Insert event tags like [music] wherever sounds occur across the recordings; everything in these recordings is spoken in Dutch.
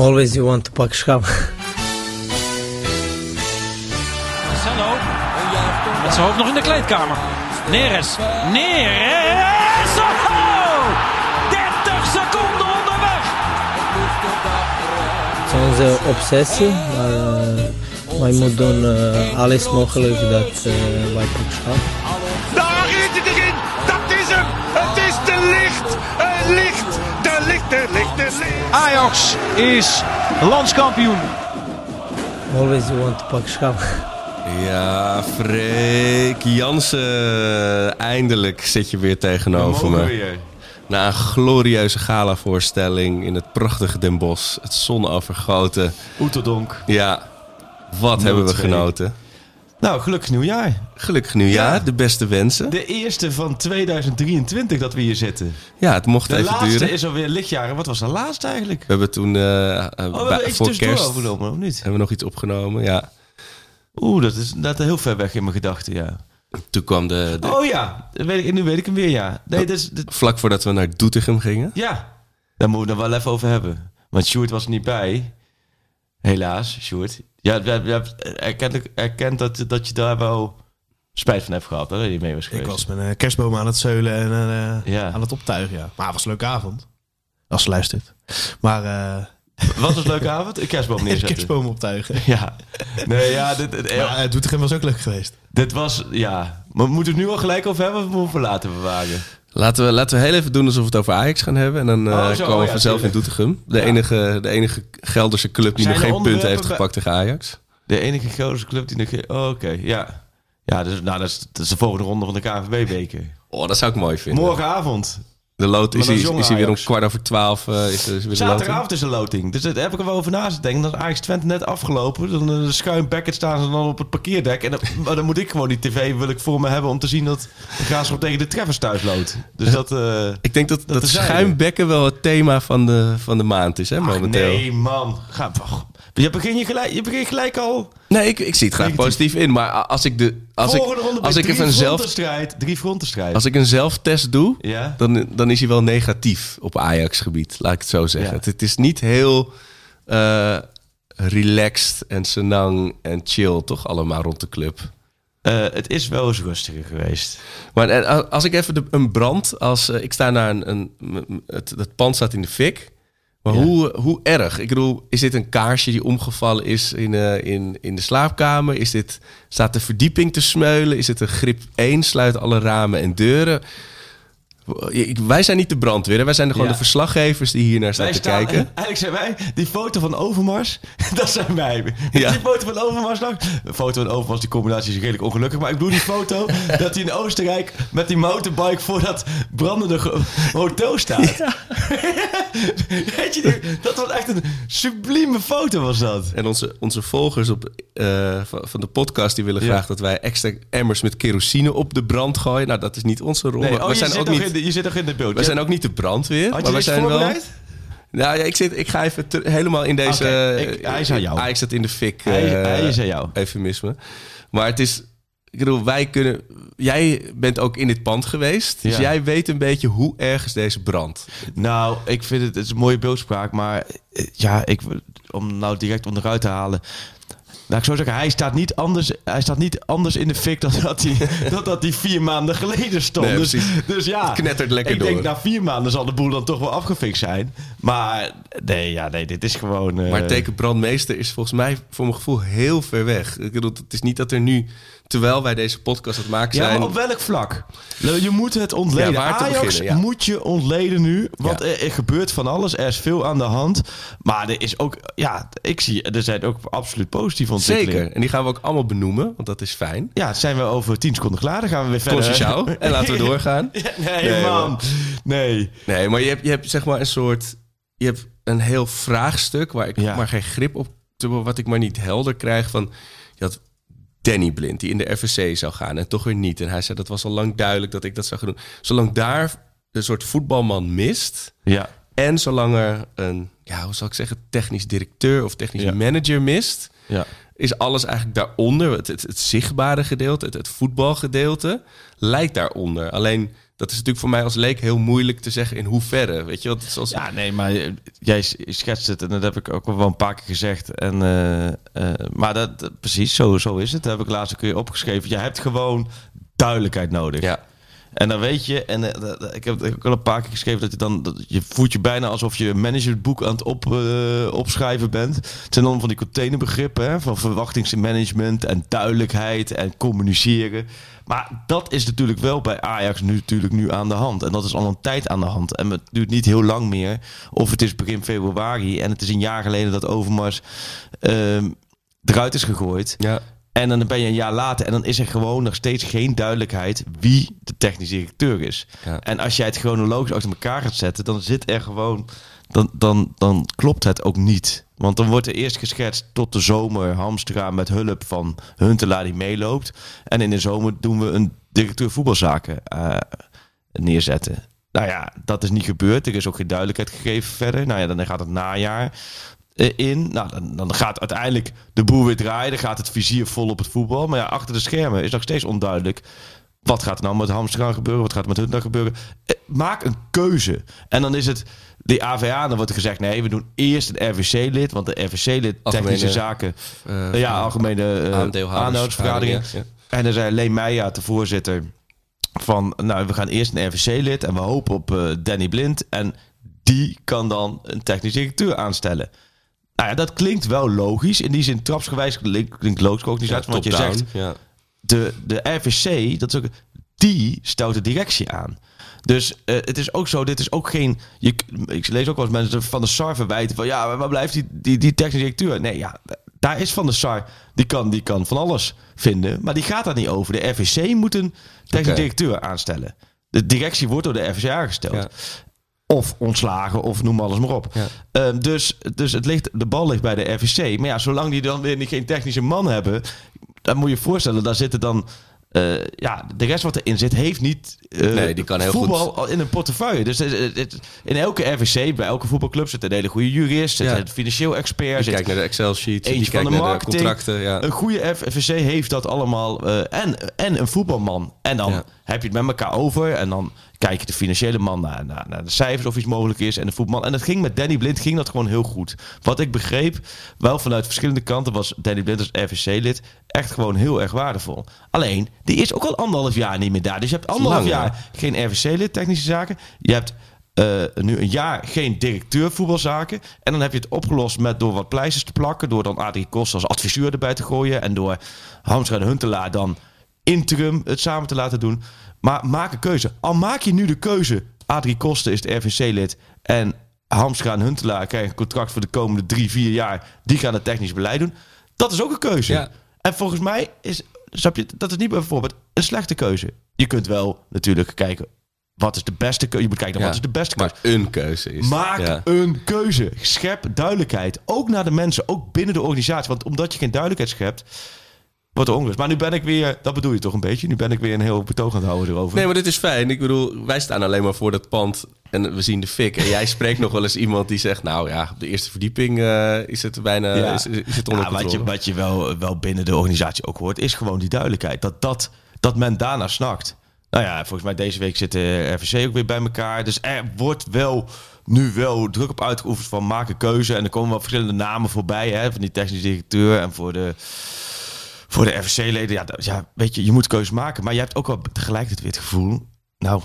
Always you want to pak schap. Marcelo. Met zijn hoofd nog in de kleedkamer. Neres. Neres. Oh! 30 seconden onderweg. Het is onze obsessie, maar uh, wij moeten doen uh, alles mogelijk dat uh, wij pak schap. Daar is het erin! Dat is hem! Het is de licht! Het licht! De licht, de licht, de licht! Ajax is landskampioen. Always you want to pak schap. Ja, Freek Jansen. Eindelijk zit je weer tegenover me. Weer. Na een glorieuze galavoorstelling in het prachtige Den Bosch. Het zonovergoten. Oeterdonk. Ja, wat hebben we 0-2. genoten. Nou, gelukkig nieuwjaar. Gelukkig nieuwjaar, Ja. de beste wensen. De eerste van 2023 dat we hier zitten. Ja, het mocht De even laatste duren. is alweer lichtjaren. Wat was de laatste eigenlijk? We hebben toen eh, Oh, we hebben voor kerst overgenomen, of niet? hebben we nog iets opgenomen. Ja. Oeh, dat is dat heel ver weg in mijn gedachten, ja. Toen kwam de, de- Oh ja, weet ik, nu weet ik hem weer, ja. Nee, dat dat- vlak voordat we naar Doetinchem gingen. ja, daar moeten we het wel even over hebben. Want Sjoerd was er niet bij. Helaas, Sjoerd. Ja, je hebt- erkend, erkend dat, dat je daar wel spijt van hebt gehad, hè, dat je mee was Ik geweest. was met een kerstboom aan het zeulen en eh, Ja. aan het optuigen, ja. Maar het was een leuke avond. Als ze luistert. Maar eh Wat was een leuke [laughs] avond? Een kerstboom neerzetten. [laughs] kerstboom optuigen. [laughs] Ja. Nee, ja, dit, dit, Maar uh, Doetinchem was ook leuk geweest. dit was, ja. Maar moeten we het nu al gelijk over hebben of moeten we laten bewagen? Laten we, laten we heel even doen alsof we het over Ajax gaan hebben. En dan eh, Oh, zo, komen we ja, vanzelf in. Doetinchem. De, enige, de enige Gelderse club die Zijn nog geen punten heeft bij- gepakt tegen Ajax. De enige Gelderse club die nog... geen- Oh, oké, ja. Ja, dus, nou, dat, is, dat is de volgende ronde van de KNVB-beker. Oh, dat zou ik mooi vinden. Morgenavond. De lood is, is hij weer om kwart over twaalf. eh, is er, is er weer. Zaterdagavond is een loting. Dus daar heb ik er wel over naast te denken. Dat is Ajax Twente net afgelopen. Dan uh, schuin Beckett staan ze dan op het parkeerdek. En dan, [laughs] maar dan moet ik gewoon die tv wil ik voor me hebben om te zien dat de Graafschap tegen de Treffers thuis loopt. Dus dat... eh, Ik denk dat, dat, schuimbekken wel het thema van de, van de maand is, hè, ach, momenteel. nee, man. Ga, ach, je, begin je, gelijk, je begint gelijk al... Nee, ik, ik zie het graag positief in. Maar als ik, de, als ik, volgende ronde als ik even een zelf. Drie frontenstrijd. als ik een zelftest doe, Ja? dan, dan is hij wel negatief op Ajax-gebied. Laat ik het zo zeggen. Ja. Het, het is niet heel eh, relaxed en senang en chill, toch allemaal rond de club. Eh, het is wel eens rustiger geweest. Maar eh, als ik even de, een brand, als ik sta naar een, het, het pand staat in de fik. Maar Ja. hoe, hoe erg? Ik bedoel, is dit een kaarsje die omgevallen is in, in, in de slaapkamer? Is dit, staat de verdieping te smeulen? Is het een grip 1? Sluit alle ramen en deuren? Ik- wij zijn niet de brandweer, hè. wij zijn gewoon Ja. de verslaggevers die hier naar staan Wij te staan, kijken. [laughs] eigenlijk zijn wij, die foto van Overmars, [laughs] dat zijn wij. Ja. Die foto van Overmars nog. De foto van Overmars, die combinatie is redelijk ongelukkig. Maar ik bedoel die foto [laughs] dat hij in Oostenrijk met die motorbike voor dat brandende hotel staat. Weet je, dat was echt een sublieme foto was dat. En onze, onze volgers op, eh, van, de podcast die willen graag dat wij extra emmers met kerosine op de brand gooien. Nou, dat is niet onze rol. Nee, oh, we zijn ook niet, je zit nog in de beeld. we zijn ook niet de brandweer. Had maar je we dit zijn wel. Nou ja, ik, zit, ik ga even te- helemaal in deze. Oké, ik- hij is aan jou. Ajax zit in de fik. Hij- eh, hij is aan jou. Eufemisme. Maar het is. Ik bedoel, wij kunnen. Jij bent ook in dit pand geweest. Dus Ja. jij weet een beetje hoe erg is deze brand. Nou, ik vind het, het is een mooie beeldspraak, maar eh, ja, ik, om nou direct onderuit te halen. Nou, ik zou zeggen, hij staat niet anders, hij staat niet anders in de fik dan dat hij, [laughs] dat, dat hij vier maanden geleden stond. Nee, dus, dus ja, Het knettert lekker ik door. denk na vier maanden zal de boel dan toch wel afgefikt zijn. Maar nee, ja, nee, dit is gewoon... eh, Maar het teken brandmeester is volgens mij voor mijn gevoel heel ver weg. Ik bedoel, het is niet dat er nu, terwijl wij deze podcast aan het maken Ja, zijn. maar op welk vlak? Je moet het ontleden. Ja, Ajax beginnen, ja. moet je ontleden nu. Want Ja. er, er gebeurt van alles. Er is veel aan de hand. Maar er is ook... Ja, ik zie... Er zijn ook absoluut positieve ontwikkelingen. Zeker. En die gaan we ook allemaal benoemen, want dat is fijn. Ja, zijn we over tien seconden klaar. Dan gaan we weer verder. Concecao. En laten we [laughs] doorgaan. Ja, nee, Nee, man. man. Nee. Nee, maar je hebt, je hebt zeg maar een soort... Je hebt een heel vraagstuk waar ik Ja. maar geen grip op... Wat ik maar niet helder krijg van... Je had Danny Blind, die in de FSC zou gaan en toch weer niet. En hij zei, dat was al lang duidelijk dat ik dat zou gaan doen. Zolang daar een soort voetbalman mist... Ja. en zolang er een, ja, hoe zal ik zeggen... technisch directeur of technisch Ja. manager mist... Ja. is alles eigenlijk daaronder. Het, het, het zichtbare gedeelte, het, het voetbalgedeelte, lijkt daaronder. Alleen Dat is natuurlijk voor mij als leek heel moeilijk te zeggen in hoeverre. Weet je, want het is als... Ja, nee, maar eh, jij schetst het en dat heb ik ook wel een paar keer gezegd. En, eh, eh, maar dat, precies, zo, zo is het. Dat heb ik laatst ook weer opgeschreven. Je hebt gewoon duidelijkheid nodig. Ja. En dan weet je, en ik heb ook al een paar keer geschreven dat je dan, dat je voelt je bijna alsof je een managementboek aan het op, opschrijven bent. Het zijn dan van die containerbegrippen, hè, van verwachtingsmanagement en duidelijkheid en communiceren. Maar dat is natuurlijk wel bij Ajax nu, natuurlijk nu aan de hand. En dat is al een tijd aan de hand. En het duurt niet heel lang meer. Of het is begin februari en het is een jaar geleden dat Overmars ehm, eruit is gegooid. Ja. En dan ben je een jaar later en dan is er gewoon nog steeds geen duidelijkheid wie de technisch directeur is. Ja. En als jij het chronologisch achter elkaar gaat zetten, dan zit er gewoon. Dan, dan, dan klopt het ook niet. Want dan wordt er eerst geschetst tot de zomer Hamstra met hulp van Huntelaar die meeloopt. En in de zomer doen we een directeur voetbalzaken eh, neerzetten. Nou ja, dat is niet gebeurd. Er is ook geen duidelijkheid gegeven verder. Nou ja, dan gaat het najaar eh, in. Nou, dan, dan gaat uiteindelijk de boel weer draaien. Dan gaat het vizier vol op het voetbal. Maar ja, achter de schermen is nog steeds onduidelijk. Wat gaat er nou met Hamstra gebeuren? Wat gaat er met Huntelaar gebeuren? Eh, Maak een keuze. En dan is het de AVA. Dan wordt er gezegd: nee, we doen eerst een RVC-lid. Want de RVC-lid technische Algemene, zaken. eh, ja, algemene uh, ja, ja. En dan zei Leen Meijer, de voorzitter, van nou, we gaan eerst een RVC-lid en we hopen op eh, Danny Blind. En die kan dan een technisch directeur aanstellen. Nou ja, dat klinkt wel logisch. In die zin, trapsgewijs klinkt, klinkt logisch organisatie. want je zegt, Ja. De, de RVC, dat is ook, die stelt de directie aan. Dus eh, het is ook zo, dit is ook geen... Je, ik lees ook wel eens mensen van de SAR verwijten van... ja, waar blijft die, die, die technisch directeur? Nee, ja, daar is van de SAR, die kan, die kan van alles vinden. Maar die gaat daar niet over. De RVC moet een technisch Oké. directeur aanstellen. De directie wordt door de RVC aangesteld. Ja. Of ontslagen, of noem alles maar op. Ja. Ehm, dus dus het ligt, de bal ligt bij de RVC. Maar ja, zolang die dan weer niet- geen technische man hebben... dan moet je je voorstellen, daar zitten dan... eh, ja, de rest wat erin zit, heeft niet eh, Nee, die kan heel voetbal al in een portefeuille. Dus het- het- het- in elke RVC, bij elke voetbalclub zit een hele goede jurist, zit Ja. een financieel expert, kijkt naar de Excel-sheet, eentje van kijkt de naar de marketing. contracten. Ja. Een goede FVC heeft dat allemaal. eh, en, en een voetbalman. En dan Ja. heb je het met elkaar over. En dan kijk je de financiële man naar, naar, naar de cijfers of iets mogelijk is. En de voetbalman. En dat ging met Danny Blind ging dat gewoon heel goed. Wat ik begreep, wel vanuit verschillende kanten, was Danny Blind als RVC-lid echt gewoon heel erg waardevol. Alleen, die is ook al anderhalf jaar niet meer daar. Dus je hebt anderhalf lang, jaar geen RVC-lid technische zaken. Je hebt eh, nu een jaar geen directeur voetbalzaken. En dan heb je het opgelost met door wat pleisters te plakken. Door dan Adrie Kost als adviseur erbij te gooien. En door Hamstra en Huntelaar dan interim het samen te laten doen. Maar maak een keuze. Al maak je nu de keuze. Adrie Kosten is de RVC-lid. En Hamstra en Huntelaar krijgen een contract voor de komende drie, vier jaar. Die gaan het technisch beleid doen. Dat is ook een keuze. Ja. En volgens mij is, snap je, dat is niet bijvoorbeeld een slechte keuze. Je kunt wel natuurlijk kijken, wat is de beste keuze? Je moet kijken naar Ja. wat is de beste keuze. Maar een keuze is. Maak Ja. een keuze. Schep duidelijkheid. Ook naar de mensen, ook binnen de organisatie. Want omdat je geen duidelijkheid schept, wordt er onrust. Maar nu ben ik weer, dat bedoel je toch een beetje? Nu ben ik weer een heel betoog aan het houden erover. Nee, maar dit is fijn. Ik bedoel, wij staan alleen maar voor dat pand en we zien de fik. En jij spreekt nog wel eens iemand die zegt... nou ja, op de eerste verdieping eh, is het bijna Ja. is, is het onder Ja, wat je, wat je wel, wel binnen de organisatie ook hoort, is gewoon die duidelijkheid. Dat, dat, dat men daarna snakt. Nou ja, volgens mij deze week zit de RVC ook weer bij elkaar. Dus er wordt wel nu wel druk op uitgeoefend van maak een keuze. En er komen wel verschillende namen voorbij. Hè, van die technisch directeur en voor de, voor de RVC-leden. Ja, dat- ja, weet je, je moet keuzes maken. Maar je hebt ook wel tegelijkertijd weer het gevoel... Nou,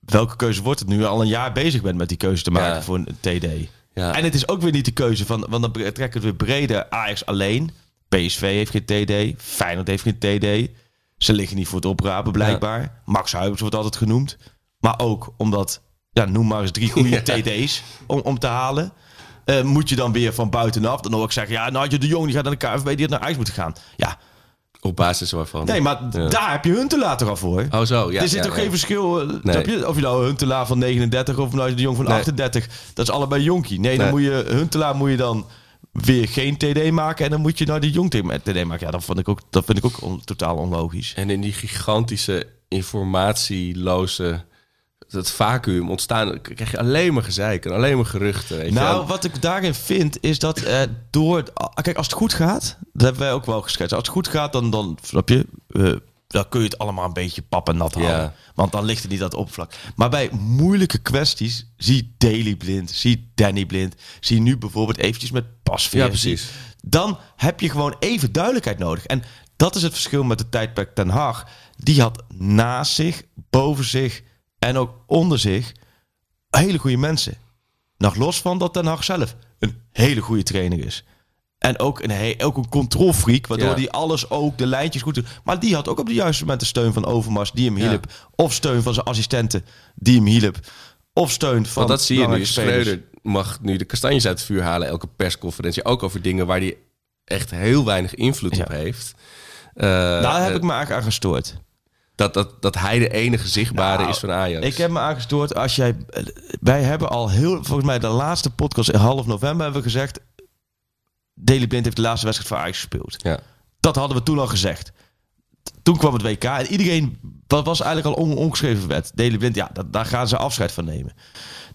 welke keuze wordt het nu? Al een jaar bezig bent met die keuze te maken Ja. voor een TD. Ja. En het is ook weer niet de keuze van, want dan trekken we het weer breder. Ajax alleen. PSV heeft geen TD. Feyenoord heeft geen TD. Ze liggen niet voor het oprapen blijkbaar. Max Huibers wordt altijd genoemd. Maar ook omdat, ja, noem maar eens drie goede. [laughs] TD's om, om te halen. Eh, moet je dan weer van buitenaf. Dan hoor ik zeggen, ja, nou, de Jong die gaat naar de KFB, die had naar Ajax moeten gaan. Ja, Op basis waarvan. nee, maar Ja. daar heb je Huntelaar toch al voor. Oh zo, ja. er zit ja, toch ja. geen verschil. eh, Nee. je? Of je nou Huntelaar van 39 of nou de Jong van Nee. 38. Dat is allebei jonkie. Nee, dan moet je Huntelaar moet je dan weer geen TD maken en dan moet je nou die Jong TD maken. Ja, dat vind ik ook, dat vind ik ook on- totaal onlogisch. En in die gigantische informatieloze... Dat vacuüm ontstaan, krijg je alleen maar gezeik en alleen maar geruchten. Weet Nou, wat ik daarin vind, is dat eh, door... ah, Kijk, als het goed gaat, dat hebben wij ook wel geschetst. Als het goed gaat, dan, dan snap je... eh, dan kun je het allemaal een beetje pap en nat houden. Want dan ligt het niet het oppervlak. Maar bij moeilijke kwesties, zie Daily blind, zie Danny blind, zie nu bijvoorbeeld eventjes met pasveer. Ja, precies. Dan heb je gewoon even duidelijkheid nodig. En dat is het verschil met de tijdperk Ten Hag. Die had naast zich, boven zich en ook onder zich hele goede mensen. Nog los van dat Ten Hag zelf een hele goede trainer is. En ook een, ook een controlfreak, waardoor Ja. hij alles ook, de lijntjes goed doet. Maar die had ook op de juiste moment de steun van Overmars, die hem Ja. hielp. Of steun van zijn assistenten, die hem hielp. Of steun van Want dat zie je nu. Schreuder mag nu de kastanjes uit het vuur halen. Elke persconferentie. Ook over dingen waar hij echt heel weinig invloed Ja. op heeft. Eh, Daar heb eh, ik me eigenlijk aan gestoord. Dat, dat, dat hij de enige zichtbare Nou, is van Ajax. Ik heb me aangestoord als jij. Wij hebben al heel. Volgens mij de laatste podcast in half november hebben we gezegd. Daley Blind heeft de laatste wedstrijd voor Ajax gespeeld. Ja. Dat hadden we toen al gezegd. Toen kwam het WK en iedereen. Dat was eigenlijk al on, ongeschreven wet. Daley Blind, ja, dat, daar gaan ze afscheid van nemen.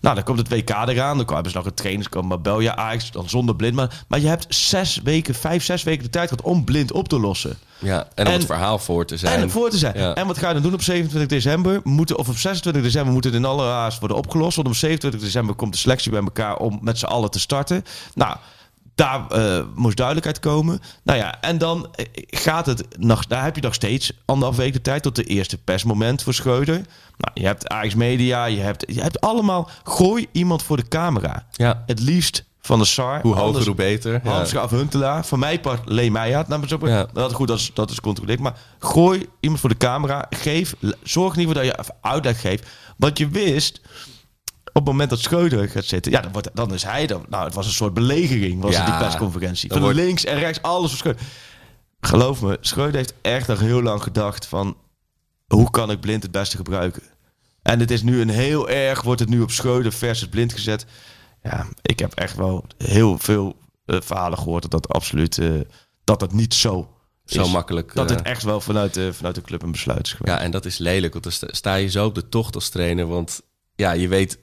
Nou, dan komt het WK eraan. Dan hebben ze nog een trainingskamp Marbella Ajax. Dan zonder blind. Maar, maar je hebt zes weken, vijf, zes weken de tijd gehad om blind op te lossen. ja, en om En- het verhaal voor te zijn. En voor te zijn. Ja. En wat ga je dan doen op 27 december? Moeten, of op 26 december moet het in alle haast worden opgelost. Want op 27 december komt de selectie bij elkaar om met z'n allen te starten. Nou, daar eh, moest duidelijkheid komen. Nou ja, en dan eh, gaat het nog, daar heb je nog steeds anderhalf week de tijd tot de eerste persmoment voor Schreuder. Nou, je hebt Ajax Media, je hebt, je hebt allemaal. Gooi iemand voor de camera. Ja. Het liefst van de SAR. Hoe hoger, anders- hoe beter. Ja. Hamstra of Huntelaar. Van mij part Lee Meijert. Nou, maar Ja. Dat is goed, dat is, dat is controleerd. Maar gooi iemand voor de camera. Geef, zorg in ieder geval dat je uitleg geeft. Want je wist, op het moment dat Schreuder gaat zitten... Ja, dan, wordt, dan is hij... Dan, nou, het was een soort belegering, was het Ja. die persconferentie. Van wordt- links en rechts, alles voor Schreuder. Geloof me, Schreuder heeft echt nog heel lang gedacht van... Hoe kan ik blind het beste gebruiken? En het is nu een heel erg... Wordt het nu op Schreuder versus blind gezet. Ja, ik heb echt wel heel veel eh, verhalen gehoord... dat dat absoluut... eh, dat het niet zo Zo is. makkelijk. Dat eh, het echt wel vanuit de, vanuit de club een besluit is geweest. Ja, en dat is lelijk, want dan sta- je zo op de tocht als trainer. Want ja, je weet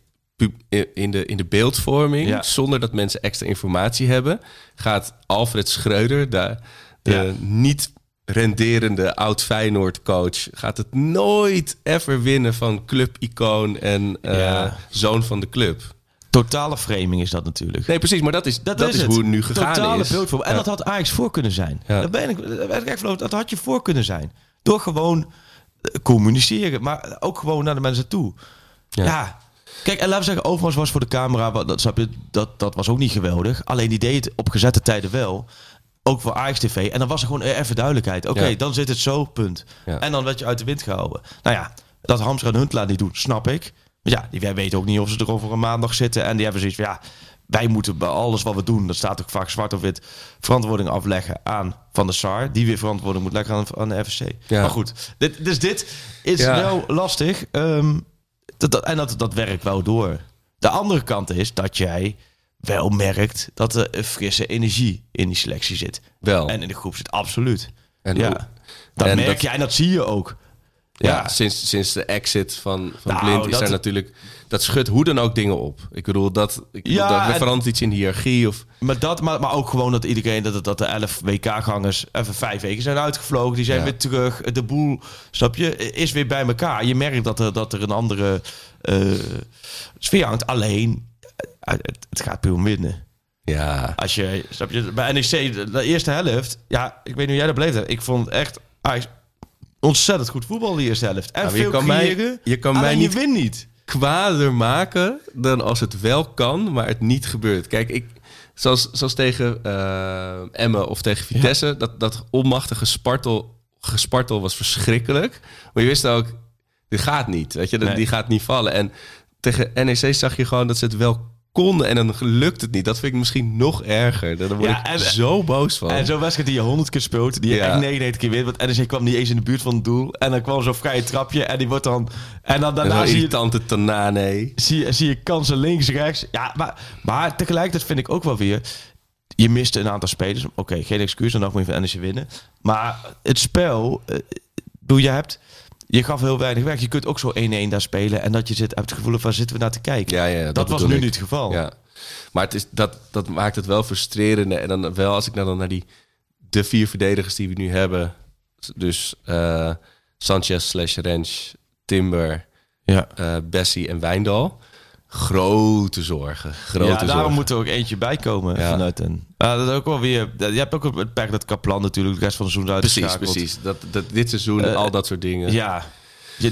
in de, in de beeldvorming, Ja. zonder dat mensen extra informatie hebben, gaat Alfred Schreuder, de, de Ja. niet renderende oud Feyenoord coach, gaat het nooit ever winnen van club-icoon en eh, Ja. zoon van de club. Totale framing is dat natuurlijk. Nee, precies, maar dat is, dat, is, het. hoe het nu gegaan Totale is. beeldvorming. En dat had Ajax voor kunnen zijn. Dat ben ik. Dat had je voor kunnen zijn. Door gewoon eh, communiceren, maar ook gewoon naar de mensen toe. Ja. Kijk, en laten we zeggen, Overmars was voor de camera, dat, snap je, dat, dat was ook niet geweldig. Alleen die deed het op gezette tijden wel. Ook voor Ajax TV. En dan was er gewoon even duidelijkheid. Oké, Ja. dan zit het zo, punt. Ja. En dan werd je uit de wind gehouden. Nou ja, dat Hamstra en Huntelaar niet doen, snap ik. Maar ja, die wij weten ook niet of ze er over een maand nog zitten. En die hebben zoiets van, ja, wij moeten bij alles wat we doen... dat staat ook vaak zwart op wit... verantwoording afleggen aan Van der Sar... die weer verantwoording moet leggen aan, aan de FSC. Ja. Maar goed, dit, dus dit is Ja. wel lastig. Ehm, dat, dat- en dat, dat werkt wel door. De andere kant is dat jij wel merkt... dat er een frisse energie in die selectie zit. Wel. En in de groep zit absoluut. En ja, hoe- dat en merk dat- je en dat zie je ook. Ja, Ja. Sinds, sinds de exit van, van Nou, Blind is dat- er natuurlijk... Dat schudt hoe dan ook dingen op. Ik bedoel, dat, ik bedoel, Ja, dat er en- verandert iets in de hiërarchie. Of, Maar, dat, maar, maar ook gewoon dat iedereen, dat, dat de 11 WK-gangers even vijf weken zijn uitgevlogen. Die zijn Ja. weer terug. De boel, snap je, is weer bij elkaar. Je merkt dat er, dat er een andere eh, sfeer hangt. Alleen, eh, het, het gaat puur om winnen. ja, Als je, snap je, bij NEC, de, eerste helft, ja, ik weet niet hoe jij dat beleefd hebt. Ik vond het echt ontzettend goed voetbal die eerste helft. En je veel kan mij- je kan mij niet- je wint niet. Kwader maken dan als het wel kan, maar het niet gebeurt. Kijk, ik, zoals, zoals tegen eh Emmen of tegen Vitesse, dat, dat onmachtige spartel, gespartel was verschrikkelijk. Maar je wist ook, dit gaat niet, weet je, Nee. die gaat niet vallen. En tegen NEC zag je gewoon dat ze het wel en dan lukt het niet. Dat vind ik misschien nog erger. Daar word Ja, ik en- zo boos van. En zo'n wedstrijd die je 100 keer speelt, die je Ja. echt 99 keer wint. Want NEC kwam niet eens in de buurt van het doel. En dan kwam zo'n vrije trapje en die wordt dan... En dan daarna zie je, irritante Tanane. zie, zie je kansen links, rechts. Ja, maar, maar tegelijkertijd vind ik ook wel weer... Je miste een aantal spelers. Oké, geen excuus, dan nog moet je van NEC winnen. Maar het spel... eh, doe je hebt... Je gaf heel weinig weg. Je kunt ook zo 1-1 daar spelen. En dat je zit, hebt het gevoel van zitten we naar te kijken. Ja, ja, dat, dat was nu ik. niet het geval. Ja. Maar het is, dat, dat maakt het wel frustrerende. En dan wel als ik nou dan naar die de vier verdedigers die we nu hebben. Dus eh Sanchez slash Rens, Timber, Ja. eh, Bessie en Wijndal. Grote zorgen. Grote ja, daarom zorgen. moet er ook eentje bij komen Ja. vanuit een. Ja, dat is ook wel weer. Je hebt ook het perk dat Kaplan natuurlijk de rest van het seizoen Precies, uitgeschakeld. precies. Dat, dat, dit seizoen, Eh, al dat soort dingen. Ja,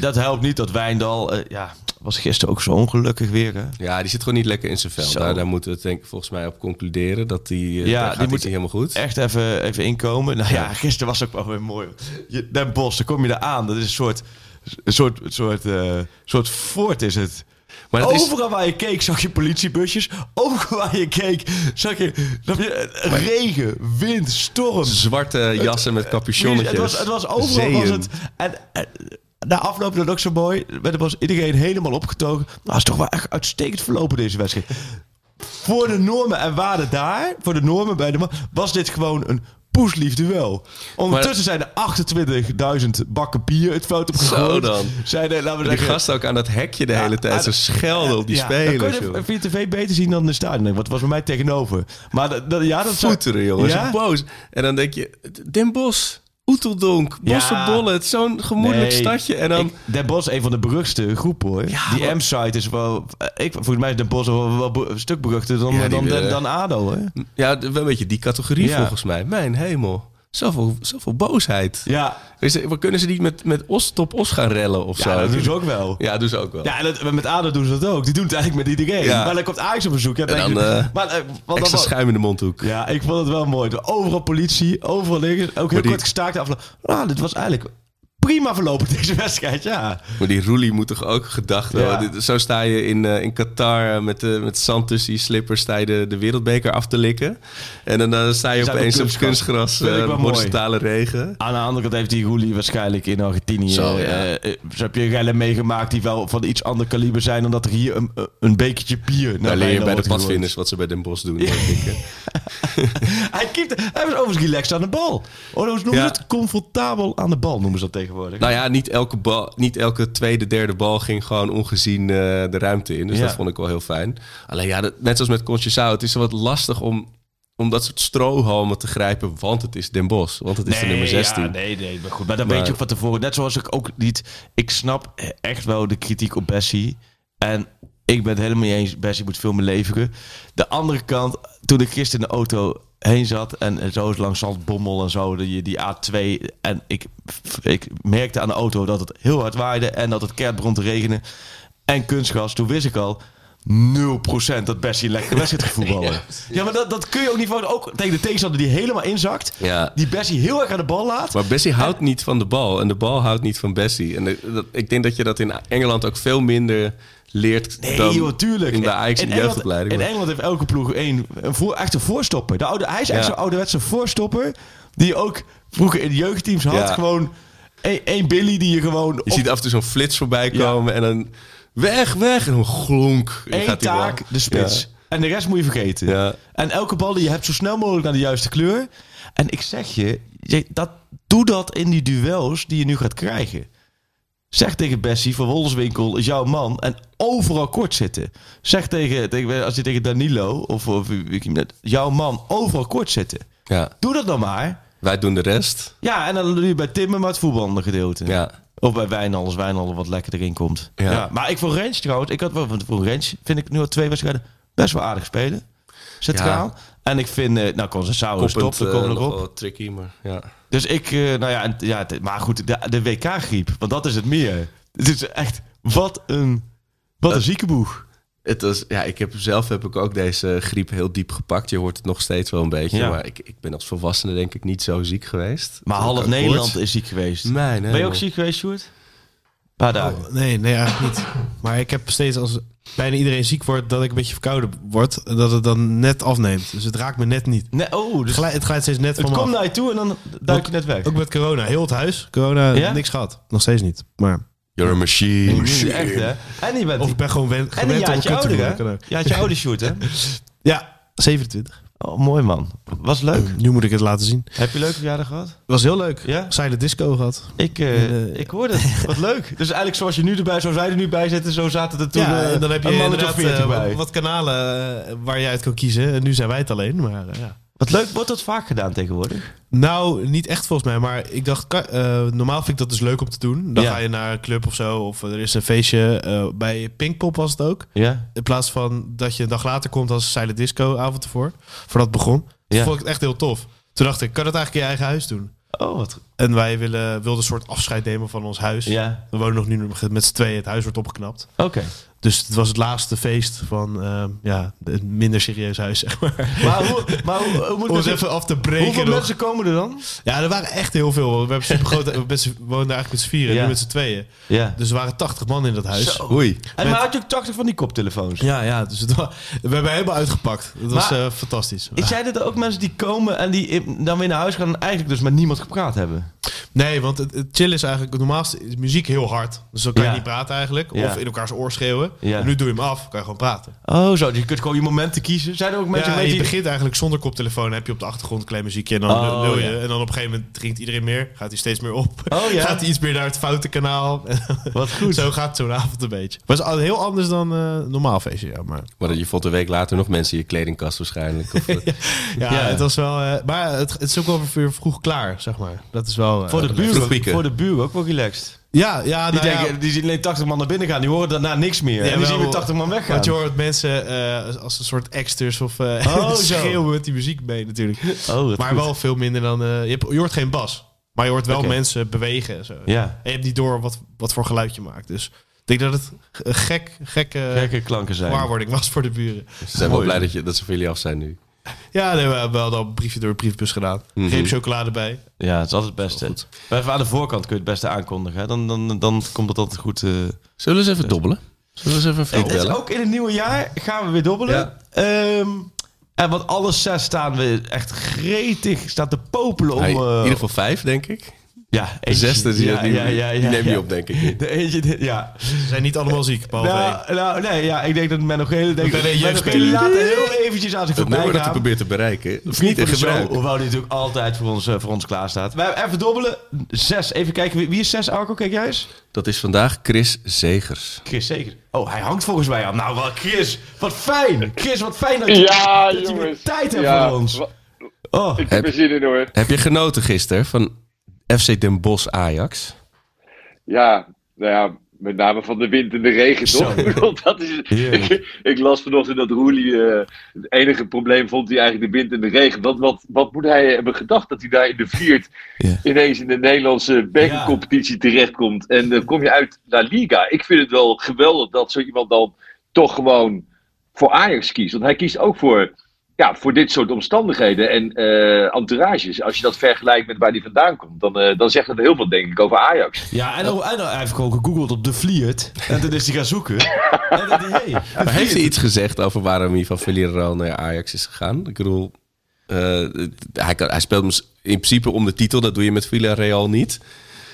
dat helpt niet dat Wijndal. eh, ja, was gisteren ook zo ongelukkig weer. Hè? Ja, die zit gewoon niet lekker in zijn vel. Daar, daar moeten we denk ik volgens mij op concluderen. Dat die, eh, Ja, daar die moet niet helemaal goed. Echt even, even inkomen. Nou ja, gisteren was ook wel weer mooi. Je, Den Bosch, dan kom je er aan. Dat is een soort. Een soort, een soort, soort fort is het. Maar is, Overal waar je keek zag je politiebusjes. Overal waar je keek zag je, zag je eh, regen, wind, storm. zwarte jassen met capuchonnetjes. Het was, het was overal zeeën. was het. En, en na afloop dat ook zo mooi. werd er was iedereen helemaal opgetogen. Nou, het is toch wel echt uitstekend verlopen deze wedstrijd. Voor de normen en waarden daar, voor de normen bij de man, was dit gewoon een poeslief duel. Ondertussen zijn er 28.000 bakken bier het veld opgegooid. Zo dan. Zijn er, laten we Die zeggen, gasten ook aan dat hekje de hele tijd. Zo schelden op die ja, spelers. kun je joh. via tv beter zien dan de stadion. Het was bij mij tegenover. Maar dat, dat- ja, dat zou- Voeteren, jongens. Ja? Boos. En dan denk je, Den Bosch, Oeteldonk, Ja. Bossenbolle. Het is zo'n gemoedelijk Nee, stadje. En dan... Ik, Den Bosch is een van de beruchtste groepen hoor. Ja, die maar- M-site is wel... eh, Ik, volgens mij is Den Bosch wel, wel een stuk beruchter dan, Ja, die dan, dan, dan ADO hoor. Ja, wel een beetje die categorie Ja. volgens mij. Mijn hemel. Zoveel, zoveel boosheid. Ja, we kunnen ze niet met, met Os top Os gaan rellen of zo? ja dat doen ze ook wel. Ja. Ja, doen ze ook wel. en dat- met ADO doen ze dat ook. Die doen het eigenlijk met iedereen. Ja. Maar dan komt Ajax op bezoek. Ja, En dan, eh, maar, eh, Extra dan, schuim in de mondhoek. Ja, ik vond het wel mooi. Overal politie, overal liggen. Ook heel die- kort gestaakt. Ah, dit was eigenlijk prima verlopen deze wedstrijd, ja. Maar die Roelie moet toch ook gedacht Ja. Dit- Zo sta je in, eh, in Qatar eh, met, de met zand tussen die slippers sta je de, de wereldbeker af te likken. En dan sta je opeens op kunstgras. uh, horizontale regen. Aan de andere kant heeft die Roelie waarschijnlijk in Argentinië... Zo, ja. zo heb je rellen meegemaakt die wel van iets ander kaliber zijn... dan dat er hier een, een bekertje bier naar Daar leer je bij de padvinders wat ze bij Den Bosch doen. [laughs] Hij, keept, hij was overigens relaxed aan de bal. Oh, hoe noemen ze het? Comfortabel aan de bal noemen ze dat tegenwoordig. Nou ja, niet elke, bal, niet elke tweede, derde bal ging gewoon ongezien eh, de ruimte in. Dus Ja. dat vond ik wel heel fijn. Alleen ja, dat- net zoals met Conceição, het is wat lastig om, om dat soort strohalmen te grijpen. Want het is Den Bosch. Want het is de nummer 16. Ja, nee, nee, maar goed. Maar dan Maar- weet je ook van tevoren. Net zoals ik ook niet... Ik snap echt wel de kritiek op Bessie. En ik ben het helemaal niet eens. Bessie moet veel meer leveren. De andere kant, toen ik gisteren in de auto heen zat... en, zo langs Zandbommel en zo, die, die A2... en ik, ik merkte aan de auto dat het heel hard waaide... en dat het keihard begon te regenen. En kunstgas, toen wist ik al... 0% dat Bessie een lekkere wedstrijd gaat voetballen. [laughs] Ja, maar dat, dat kun je ook niet van. Ook tegen de tegenstander die helemaal inzakt. Ja. Die Bessie heel erg aan de bal laat. Maar Bessie houdt niet van de bal. En de bal houdt niet van Bessie. En de- dat, ik denk dat je dat in Engeland ook veel minder leert Nee, dan joh, tuurlijk. in de Ajax Engeland- jeugdopleiding. In Engeland heeft elke ploeg één, een voor, echt een voorstopper. De oude, hij is echt Ja. zo'n ouderwetse voorstopper. Die je ook vroeger in de jeugdteams had. Ja. Gewoon één, één Billy die je gewoon Je op ziet af en toe zo'n flits voorbij komen en dan weg, weg. En dan glonk. Één gaat die taak, de spits. Ja. En de rest moet je vergeten. Ja. En elke bal die je hebt zo snel mogelijk naar de juiste kleur. En ik zeg je, dat, doe dat in die duels die je nu gaat krijgen. Zeg tegen Bessie van Wolfswinkel is jouw man. En overal kort zitten. Zeg tegen, tegen als je tegen Danilo of, of jouw man overal kort zitten. Ja. Doe dat dan maar. Wij doen de rest. Ja, en dan doe je bij Timmer maar het voetballende gedeelte. Ja. Of bij Wijnal als Wijnal wat lekker erin komt. Ja. Ja. maar ik voor Range trouwens, ik had wel voor Range vind ik nu al twee wedstrijden best wel aardig spelen. Centraal. En ik vind, eh, nou, is top, daar komen we eh, nog nog op. wel tricky, maar ja. Dus ik, eh, nou ja, en- ja maar goed, de, de WK-griep, want dat is het meer. Het is echt, wat een, wat een zieke boeg. Het was, ja, ik heb zelf heb ik ook deze griep heel diep gepakt. Je hoort het nog steeds wel een beetje. Ja. Maar ik, ik ben als volwassene denk ik niet zo ziek geweest. Maar half. Nederland is ziek geweest. Mijn Ben je ook ziek geweest, Sjoerd? Paar dagen. Oh, nee, nee, eigenlijk niet. Maar ik heb steeds als bijna iedereen ziek wordt, dat ik een beetje verkouden word, dat het dan net afneemt. Dus het raakt me net niet. Nee, oh, Het dus het glijdt steeds net het van me komt naar je toe en dan duik je net weg. Ook met corona, heel het huis. Corona, Ja? niks gehad. Nog steeds niet. Maar, You're a machine. Nu echt, hè? En je bent of ik ben gewoon wen, En een gewend om jaartje kut te ouder, voelen, kan hè? ouder? Ja, 27. Oh, mooi man. Was leuk. Nu moet ik het laten zien. Heb je leuke verjaardag gehad? Was heel leuk. Ja? Silent disco gehad. Ik, eh, Eh, ik hoorde het. Wat leuk. [laughs] Dus eigenlijk zoals je nu erbij, zoals wij er nu bij zitten, zo zaten er toen ja, eh, en dan heb je een mannetje of inderdaad 40 bij. wat kanalen waar je uit kan kiezen. En nu zijn wij het alleen, maar eh, ja. Wat leuk, wordt dat vaak gedaan tegenwoordig? Nou, niet echt volgens mij, maar ik dacht, eh, normaal vind ik dat dus leuk om te doen. Dan Ja. ga je naar een club of zo, of er is een feestje. eh, bij Pinkpop was het ook. Ja. In plaats van dat je een dag later komt als silent disco avond ervoor, voordat het begon. Toen Ja. vond ik het echt heel tof. Toen dacht ik, kan dat eigenlijk in je eigen huis doen? Oh, wat. En wij willen, wilden een soort afscheid nemen van ons huis. Ja. We wonen nog nu met z'n tweeën, het huis wordt opgeknapt. Oké. Dus het was het laatste feest van eh, ja, een minder serieus huis, zeg maar. Maar hoe, maar hoe, hoe moet Om ik eens dat- even af te breken. Hoeveel nog. mensen komen er dan? Ja, er waren echt heel veel. We hebben super [laughs] we woonden eigenlijk met z'n vieren, Ja. nu met z'n tweeën. Ja. Dus er waren 80 man in dat huis. Zo. Oei. En maar had je ook 80 van die koptelefoons? Ja, ja, dus het we hebben helemaal uitgepakt. Dat was eh, fantastisch. Ik zei dat er ook mensen die komen en die in- dan weer naar huis gaan en eigenlijk dus met niemand gepraat hebben. Nee, want het, het chill is eigenlijk... Normaal is muziek heel hard. Dus dan kan je Ja. niet praten eigenlijk. Ja. Of in elkaars oor schreeuwen. Ja. En nu doe je hem af, kan je gewoon praten. Oh, zo. Dus je kunt gewoon je momenten kiezen. Zijn er ook mensen ja, je die... begint eigenlijk zonder koptelefoon. Dan heb je op de achtergrond een klein muziekje en dan Oh, wil je. ja. En dan op een gegeven moment drinkt iedereen meer. Gaat hij steeds meer op. Oh, ja. [laughs] Gaat hij iets meer naar het foute kanaal. [laughs] Wat goed. Zo gaat zo'n avond een beetje. Was al heel anders dan eh, normaal feestje, ja. Maar Maar je vond een week later nog mensen in je kledingkast waarschijnlijk. Of, eh, [laughs] ja, Ja. het was wel... eh, maar het, het is ook wel weer vroeg klaar, zeg maar. Dat is wel... eh, Voor de, buren, pieken. voor de buren ook wel relaxed. Ja, ja, Die, nou ja, denken, die zien alleen 80 man naar binnen gaan. Die horen daarna niks meer. en die wel, zien weer 80 man weggaan. Want je hoort mensen eh, als een soort exters of eh Oh, [laughs] schreeuwen met die muziek mee natuurlijk. Oh, maar goed. wel veel minder dan... eh, je, hebt, je hoort geen bas. Maar je hoort wel mensen bewegen en zo. Ja. En je hebt niet door wat, wat voor geluid je maakt. Dus ik denk dat het een gek, gekke Gekke klanken zijn. waarwording was voor de buren. ze zijn wel blij dat, je, dat ze van jullie af zijn nu. Ja, nee, we hebben wel een briefje door de briefbus gedaan. Reep chocolade bij. Ja, het is altijd het beste. Maar even aan de voorkant kun je het beste aankondigen. hè. Dan, dan, dan komt het altijd goed. eh. Zullen we eens even dobbelen? Zullen we eens even een ook in het nieuwe jaar gaan we weer dobbelen. Ja. Ehm, en want alle zes staan we echt gretig staan te popelen om... In eh, ieder geval vijf, denk ik. Ja, De zesde, die, ja, die, ja, ja, die neem je ja. op, denk ik. De eentje, ja. Ze zijn niet allemaal ziek, behalve één. Nou, nou, nee, ja, ik denk dat men nog heel, denk, men je nog heel laat heel eventjes aan zich Het nummer voorbij dat je gaan. probeert te bereiken. Of niet in gebruik. Hoewel die natuurlijk altijd voor ons, eh, voor ons klaar staat. We hebben even dobbelen. Zes. Even kijken. Wie, wie is zes, Arco? Kijk jij eens. Dat is vandaag Chris Zegers. Chris, zeker. Oh, hij hangt volgens mij al. Nou, wel, Chris. Wat fijn. Chris, wat fijn dat je, Ja, dat je tijd hebt Ja, voor ons. Oh, Ik heb er zin in hoor. Heb je genoten gisteren van FC Den Bosch Ajax? Ja, nou ja, met name van de wind en de regen, toch? [laughs] Dat is, ik, ik las vanochtend dat Roelie eh, het enige probleem vond hij eigenlijk de wind en de regen. Wat, wat, wat moet hij hebben gedacht dat hij daar in de viert [laughs] Ja. ineens in de Nederlandse bekercompetitie terechtkomt? En dan kom je uit La Liga. Ik vind het wel geweldig dat zo iemand dan toch gewoon voor Ajax kiest. Want hij kiest ook voor, ja, voor dit soort omstandigheden en eh entourages. Als je dat vergelijkt met waar hij vandaan komt, dan, eh, dan zegt dat heel veel, denk ik, over Ajax. Ja, en, dan- en hij heeft gewoon gegoogeld op de Vliert. En toen is hij gaan zoeken. en dan, hey, Maar heeft hij iets gezegd over waarom hij van Villarreal naar Ajax is gegaan? Ik bedoel, eh, hij, kan, hij speelt in principe om de titel. Dat doe je met Villarreal niet.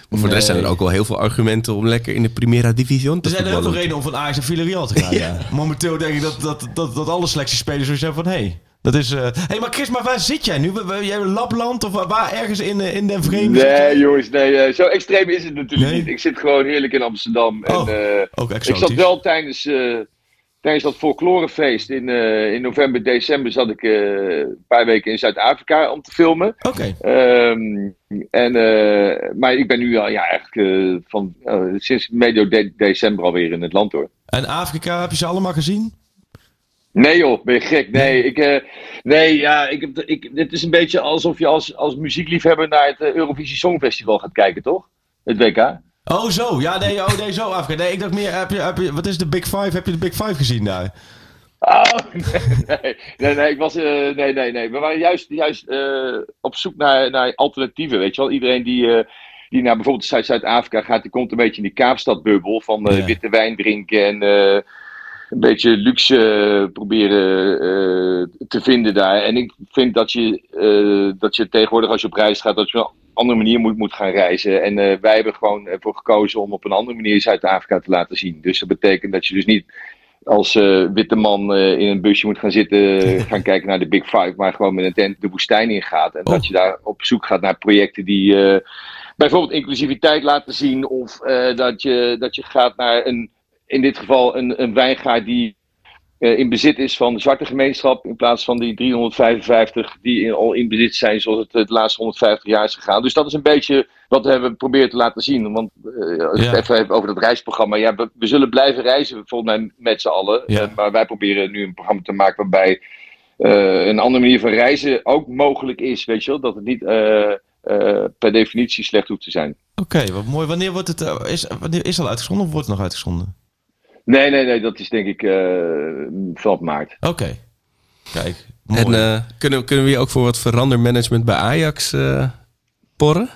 Maar voor de rest zijn er ook wel heel veel argumenten om lekker in de Primera Division te Er zijn er heel veel redenen om van Ajax naar Villarreal te gaan. ja. Momenteel denk ik dat, dat, dat, dat alle selectiespelers zo zijn van... Hey, dat is... eh hey, maar Chris, maar waar zit jij nu? Jij Lapland of waar, ergens in, eh, in den vreemde? Nee, jongens, nee, eh, zo extreem is het natuurlijk Nee? niet. Ik zit gewoon heerlijk in Amsterdam. Oh, en, Ook ik zat wel tijdens, tijdens dat folklorefeest in, in november, december, zat ik een paar weken in Zuid-Afrika om te filmen. Oké. Ehm, en, maar ik ben nu al, ja, eigenlijk van, sinds medio de- december alweer in het land hoor. En Afrika, heb je ze allemaal gezien? Nee joh, ben je gek? Nee, ik, eh, nee ja, ik heb, ik, dit is een beetje alsof je als, als muziekliefhebber naar het eh, Eurovisie Songfestival gaat kijken, toch? Het WK. Oh, zo. Ja, nee, oh, nee, zo Afrika. Nee, ik dacht meer, heb je, heb je, wat is de Big Five? Heb je de Big Five gezien daar? Oh, nee, [laughs] nee, nee, nee, ik was, eh, nee, nee, nee. We waren juist, juist op zoek naar, naar alternatieven, weet je wel. Iedereen die, die naar bijvoorbeeld Zuid- Zuid-Afrika gaat, die komt een beetje in die Kaapstadbubbel van Ja. witte wijn drinken en een beetje luxe eh, proberen eh, te vinden daar. En ik vind dat je, eh, dat je tegenwoordig als je op reis gaat, dat je op een andere manier moet, moet gaan reizen. En wij hebben gewoon ervoor gekozen om op een andere manier Zuid-Afrika te laten zien. Dus dat betekent dat je dus niet als witte man in een busje moet gaan zitten, [laughs] gaan kijken naar de Big Five, maar gewoon met een tent de woestijn ingaat. En Oh. dat je daar op zoek gaat naar projecten die bijvoorbeeld inclusiviteit laten zien, of dat, je, dat je gaat naar een, in dit geval een, een wijngaard die eh, in bezit is van de zwarte gemeenschap. In plaats van die 355 die in- al in bezit zijn zoals het de laatste 150 jaar is gegaan. Dus dat is een beetje wat we hebben proberen te laten zien. Want eh, als Ja. het even over dat reisprogramma. Ja, we, we zullen blijven reizen volgens mij met z'n allen. Ja. Eh, maar wij proberen nu een programma te maken waarbij een andere manier van reizen ook mogelijk is. Weet je wel? Dat het niet per definitie slecht hoeft te zijn. Oké, wat mooi. Wanneer wordt het, is, wanneer is het al uitgezonden of wordt het nog uitgezonden? Nee, nee, nee. Dat is denk ik eh vanaf maart. Oké. Kijk, mooi. En eh, kunnen, kunnen we je ook voor wat verandermanagement bij Ajax eh, porren?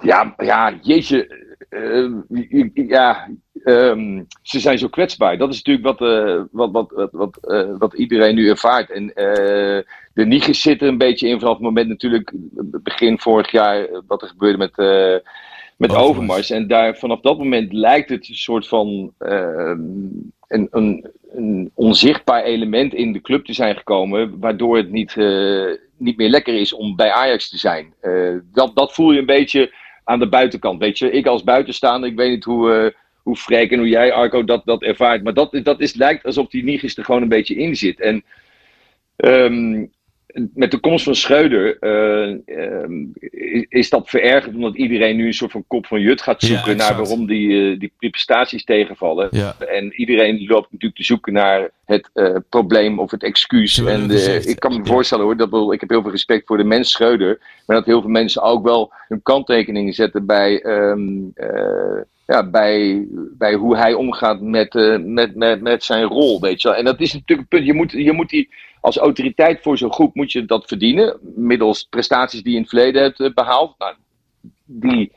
Ja, ja, jeetje. ja, ehm, ze zijn zo kwetsbaar. Dat is natuurlijk wat, eh, wat, wat, wat, wat, eh, wat iedereen nu ervaart. En eh, de Nigers zitten een beetje in vanaf het moment natuurlijk, begin vorig jaar, wat er gebeurde met, eh, met Overmars. Overmars. En daar, vanaf dat moment lijkt het een soort van ehm, een, een, een onzichtbaar element in de club te zijn gekomen, waardoor het niet, eh, niet meer lekker is om bij Ajax te zijn. Eh, dat, dat voel je een beetje aan de buitenkant. Weet je, ik als buitenstaander, ik weet niet hoe, eh hoe Freek en hoe jij, Arco, dat, dat ervaart. Maar dat, dat is, lijkt alsof die Nigis er gewoon een beetje in zit. En ehm, met de komst van Schreuder eh, ehm, is, dat verergerd omdat iedereen nu een soort van kop van jut gaat Ja, zoeken naar waarom die, eh, die, prestaties tegenvallen. Ja. En iedereen loopt natuurlijk te zoeken naar het eh, probleem of het excuus. En eh, ik kan me voorstellen hoor, dat wel, ik heb heel veel respect voor de mens Schreuder. Maar dat heel veel mensen ook wel hun kanttekeningen zetten bij, ehm, eh, ja, bij, bij hoe hij omgaat met, eh, met, met, met zijn rol. Weet je wel. En dat is natuurlijk een punt. Je moet, je moet die, als autoriteit voor zo'n groep moet je dat verdienen. Middels prestaties die je in het verleden hebt eh, behaald. Nou, die,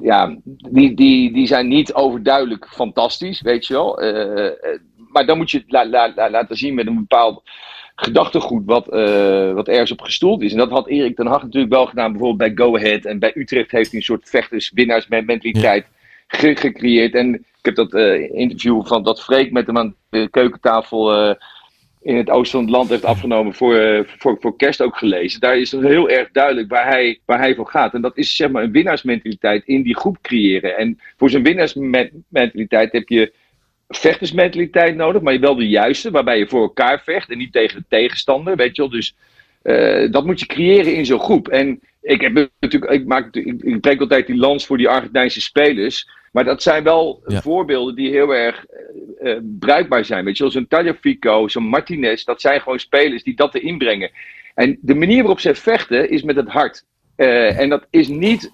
ja, die, die, die zijn niet overduidelijk fantastisch, weet je wel. Eh, maar dan moet je het la, la, la- laten zien met een bepaald gedachtegoed wat, wat ergens op gestoeld is. En dat had Erik ten Hag natuurlijk wel gedaan, bijvoorbeeld bij Go Ahead. En bij Utrecht heeft hij een soort vechters-winnaars-mentaliteit ge- gecreëerd. En ik heb dat eh, interview van dat Freek met hem aan de keukentafel eh, in het oosten van het land heeft afgenomen voor, eh, voor, voor kerst ook gelezen. Daar is heel erg duidelijk waar hij, waar hij voor gaat. En dat is zeg maar een winnaarsmentaliteit in die groep creëren. En voor zo'n winnaarsmentaliteit heb je vechtersmentaliteit nodig, maar wel de juiste, waarbij je voor elkaar vecht en niet tegen de tegenstander, weet je wel. Dus dat moet je creëren in zo'n groep. En ik, heb natuurlijk, ik, maak, ik, ik altijd die lans voor die Argentijnse spelers. Maar dat zijn wel Ja. voorbeelden die heel erg eh, eh, bruikbaar zijn. Weet je zo'n Tagliafico, zo'n Martinez, dat zijn gewoon spelers die dat erin brengen. En de manier waarop zij vechten is met het hart. Eh, en dat, is niet,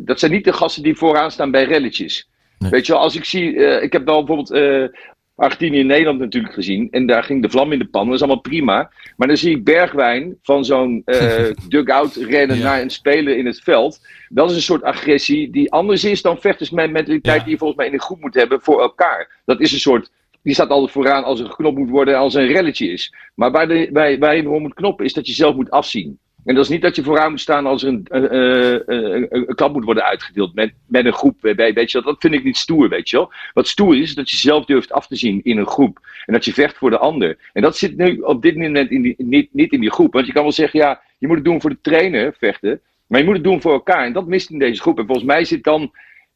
dat zijn niet de gasten die vooraan staan bij relletjes. Nee. Weet je wel, als ik zie, ik heb wel bijvoorbeeld Argentinië en Nederland natuurlijk gezien. En daar ging de vlam in de pan, dat is allemaal prima. Maar dan zie ik Bergwijn van zo'n eh [laughs] dugout rennen Ja. naar een speler in het veld. Dat is een soort agressie die anders is dan vechtersmentaliteit Ja. die je volgens mij in een groep moet hebben voor elkaar. Dat is een soort, die staat altijd vooraan als er geknopt moet worden, als er een relletje is. Maar waar, de, waar, waar je erom moet knoppen is dat je zelf moet afzien. En dat is niet dat je vooraan moet staan als er een, eh, een, klap moet worden uitgedeeld met, met een groep. Weet je, dat vind ik niet stoer, weet je wel. Wat stoer is, is dat je zelf durft af te zien in een groep. En dat je vecht voor de ander. En dat zit nu op dit moment in niet, niet in die groep. Want je kan wel zeggen, ja, je moet het doen voor de trainer, vechten. Maar je moet het doen voor elkaar. En dat mist in deze groep. En volgens mij zit dan,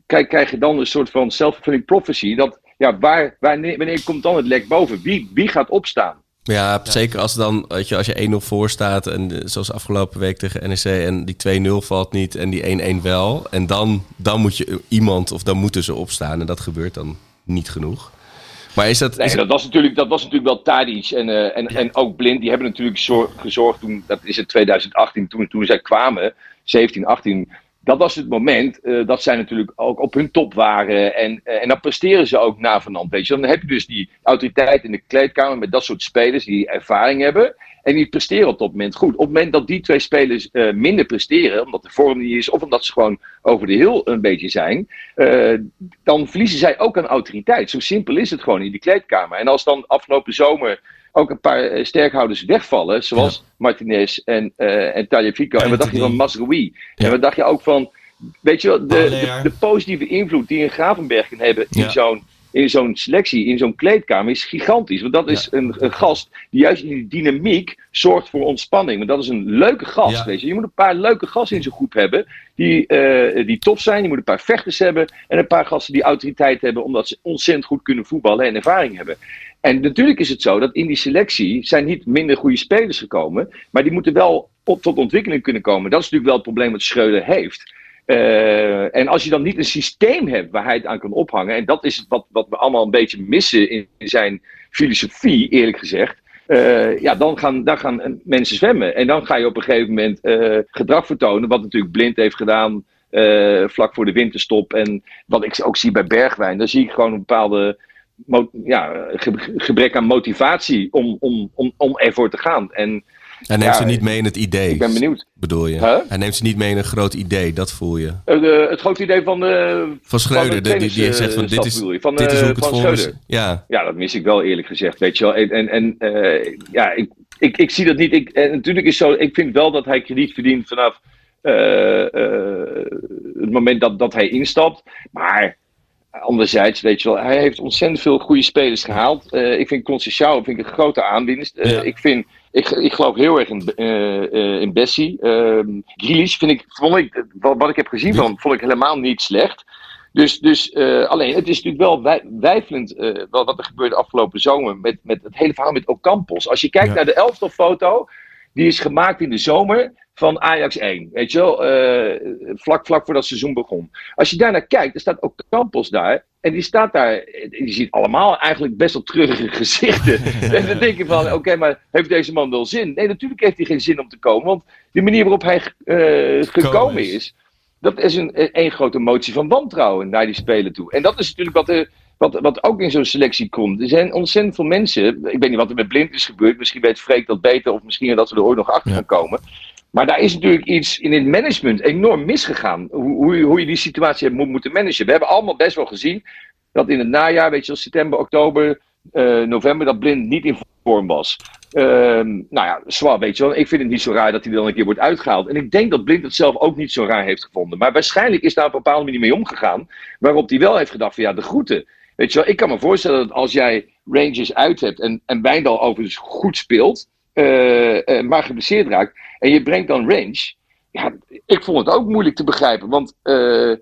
kijk, krijg je dan een soort van self-fulfilling prophecy. Dat, ja, waar, wanneer, wanneer komt dan het lek boven? Wie, wie gaat opstaan? Ja, zeker als dan, weet je, als je 1-0 voor staat en zoals afgelopen week tegen NEC en die 2-0 valt niet en die 1-1 wel. En dan, dan moet je iemand of dan moeten ze opstaan en dat gebeurt dan niet genoeg. Maar is dat... Nee, is dat was natuurlijk, dat was natuurlijk wel Tadic en, eh, en, en ook Blind. Die hebben natuurlijk zor- gezorgd toen, dat is het 2018, toen, toen zij kwamen, 17, 18. Dat was het moment eh, dat zij natuurlijk ook op hun top waren. En, eh, en dan presteren ze ook na. Weet je. Dan heb je dus die autoriteit in de kleedkamer met dat soort spelers die ervaring hebben. En die presteren op dat moment goed. Op het moment dat die twee spelers eh, minder presteren, omdat de vorm niet is, of omdat ze gewoon over de heel een beetje zijn, dan verliezen zij ook aan autoriteit. Zo simpel is het gewoon in die kleedkamer. En als dan afgelopen zomer ook een paar eh, sterkhouders wegvallen, zoals Martinez en, eh en Tagliafico. En wat dacht je van Masroui? Ja. En wat dacht je ook van, weet je wel, de, de, de positieve invloed die een Gravenberg kan hebben in zo'n in zo'n selectie, in zo'n kleedkamer, is gigantisch. Want dat is een, een gast die juist in die dynamiek zorgt voor ontspanning. Want dat is een leuke gast, Ja. weet je. Je moet een paar leuke gasten in zo'n groep hebben die, eh, die tof zijn. Je moet een paar vechters hebben en een paar gasten die autoriteit hebben omdat ze ontzettend goed kunnen voetballen en ervaring hebben. En natuurlijk is het zo dat in die selectie zijn niet minder goede spelers gekomen, maar die moeten wel op, tot ontwikkeling kunnen komen. Dat is natuurlijk wel het probleem wat Schreuder heeft. Eh, en als je dan niet een systeem hebt waar hij het aan kan ophangen, en dat is wat, wat we allemaal een beetje missen in zijn filosofie, eerlijk gezegd. eh, ja, dan gaan, dan gaan mensen zwemmen. En dan ga je op een gegeven moment eh, gedrag vertonen, wat natuurlijk Blind heeft gedaan vlak voor de winterstop. En wat ik ook zie bij Bergwijn, dan zie ik gewoon een bepaalde ja, ge- gebrek aan motivatie om, om, om, om ervoor te gaan. En Hij neemt Ja, ze niet mee in het idee. ik ben benieuwd. Bedoel je? Huh? Hij neemt ze niet mee in een groot idee, dat voel je. Eh, de- het grote idee van, eh, Van Schreuder, de die, die, zegt van eh, dit is? Van, dit is eh, hoe ik het van zie. Ja, Ja, dat mis ik wel eerlijk gezegd, weet je wel. En, en, en ja, ik, ik, ik zie dat niet. Ik, en natuurlijk is zo, ik vind wel dat hij krediet verdient vanaf het moment dat, dat hij instapt. Maar anderzijds, weet je wel, hij heeft ontzettend veel goede spelers gehaald. Eh, ik vind Conceição vind ik een grote aanwinst. Eh, Ja. Ik vind, ik, ik geloof heel erg in, eh, in Bessie. Ehm Grealish vind ik, vond ik, wat, wat ik heb gezien van vond ik helemaal niet slecht. Dus, dus alleen, het is natuurlijk wel wij, wijfelend wat, wat er gebeurde afgelopen zomer met, met het hele verhaal met Ocampos. Als je kijkt Ja. naar de elftalfoto, die is gemaakt in de zomer van Ajax 1. Weet je wel, eh, vlak, vlak voordat het seizoen begon. Als je daar naar kijkt, er staat Ocampos daar. En die staat daar, je ziet allemaal eigenlijk best wel treurige [laughs] gezichten. en dan denk je van, oké, maar heeft deze man wel zin? Nee, natuurlijk heeft hij geen zin om te komen. Want de manier waarop hij eh, gekomen is. dat is een, een grote motie van wantrouwen naar die speler toe. En dat is natuurlijk wat, er, wat, wat ook in zo'n selectie komt. Er zijn ontzettend veel mensen. Ik weet niet wat er met Blind is gebeurd. Misschien weet Freek dat beter. Of misschien dat we er ooit nog achter gaan komen. Maar daar is natuurlijk iets in het management enorm misgegaan. Hoe, hoe, hoe je die situatie hebt moet, moeten managen. We hebben allemaal best wel gezien dat in het najaar, weet je wel, september, oktober, eh, november, dat Blind niet in vorm was. Ehm, nou ja, zwaar, weet je wel. Ik vind het niet zo raar dat hij dan een keer wordt uitgehaald. En ik denk dat Blind het zelf ook niet zo raar heeft gevonden. Maar waarschijnlijk is daar op een bepaalde manier mee omgegaan. Waarop hij wel heeft gedacht van ja, de groeten. Weet je wel, ik kan me voorstellen dat als jij Rangers uit hebt en, en Wijndal overigens goed speelt, maar geblesseerd raakt, en je brengt dan Range. Ja, ik vond het ook moeilijk te begrijpen, want eh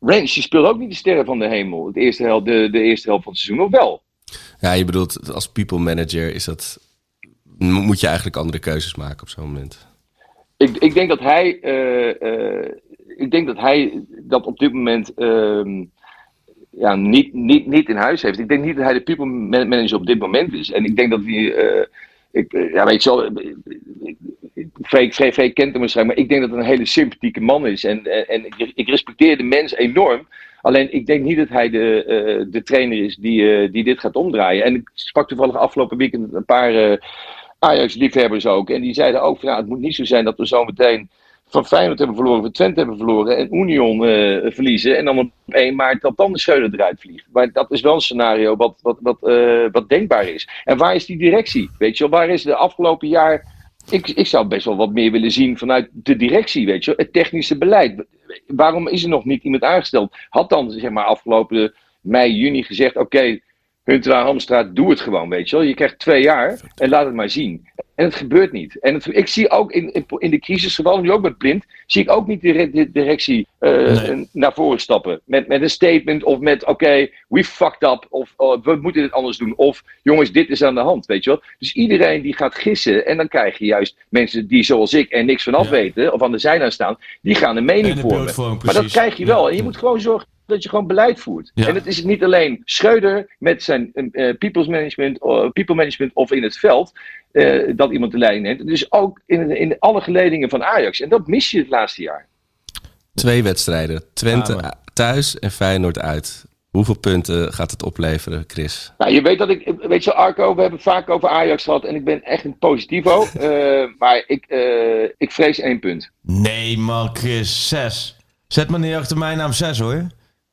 Range die speelt ook niet de sterren van de hemel. Het eerste helft, de, de eerste helft van het seizoen, of wel? ja, je bedoelt als people manager is dat, mo- moet je eigenlijk andere keuzes maken op zo'n moment. Ik, ik denk dat hij, eh, eh, ik denk dat hij dat op dit moment ehm, ja, niet, niet, niet in huis heeft. Ik denk niet dat hij de people man- manager op dit moment is. En ik denk dat hij, eh, ik, eh, ja, weet je wel, eh, Freek, Freek, kent hem waarschijnlijk, maar ik denk dat het een hele sympathieke man is. En, en, ik, respecteer de mens enorm. Alleen ik denk niet dat hij de, eh, de trainer is die, eh, die dit gaat omdraaien. En ik sprak toevallig afgelopen weekend een paar eh, Ajax-liefhebbers ook. En die zeiden ook van ja, het moet niet zo zijn dat we zometeen van Feyenoord hebben verloren, van Twente hebben verloren en Union eh, verliezen. En dan op 1 maart dat dan de Schreuder eruit vliegt. Maar dat is wel een scenario wat, wat, wat, eh, wat denkbaar is. En waar is die directie? Weet je wel, waar is de afgelopen jaar... Ik, ik zou best wel wat meer willen zien vanuit de directie, weet je wel. Het technische beleid. Waarom is er nog niet iemand aangesteld? Had dan, zeg maar, afgelopen mei, juni gezegd... Oké, Huntelaar, Hamstra, doe het gewoon, weet je wel. Je krijgt twee jaar en laat het maar zien. En het gebeurt niet. En het, ik zie ook in, in, in de crisisgevallen, nu ook met Blind, zie ik ook niet de, de directie eh, naar voren stappen. Met, met een statement of met, oké, we fucked up. Of oh, we moeten dit anders doen. Of, jongens, dit is aan de hand, weet je wel. Dus iedereen die gaat gissen, en dan krijg je juist mensen die zoals ik er niks van af weten, of aan de zijlijn staan, die gaan een mening vormen. Maar dat krijg je wel. Ja. En je moet gewoon zorgen dat je gewoon beleid voert. Ja. En het is niet alleen Schreuder met zijn eh, people's management, eh, people management of in het veld eh, dat iemand de leiding neemt. Dus ook in, in alle geledingen van Ajax. En dat mis je het laatste jaar. Twee wedstrijden. Twente thuis en Feyenoord uit. Hoeveel punten gaat het opleveren, Chris? Nou, je weet dat ik, weet je, Arco, we hebben het vaak over Ajax gehad en ik ben echt een positivo. [laughs] Eh, maar ik, eh, ik vrees één punt. Nee man, Chris, 6. Zet maar neer achter mijn naam 6 hoor.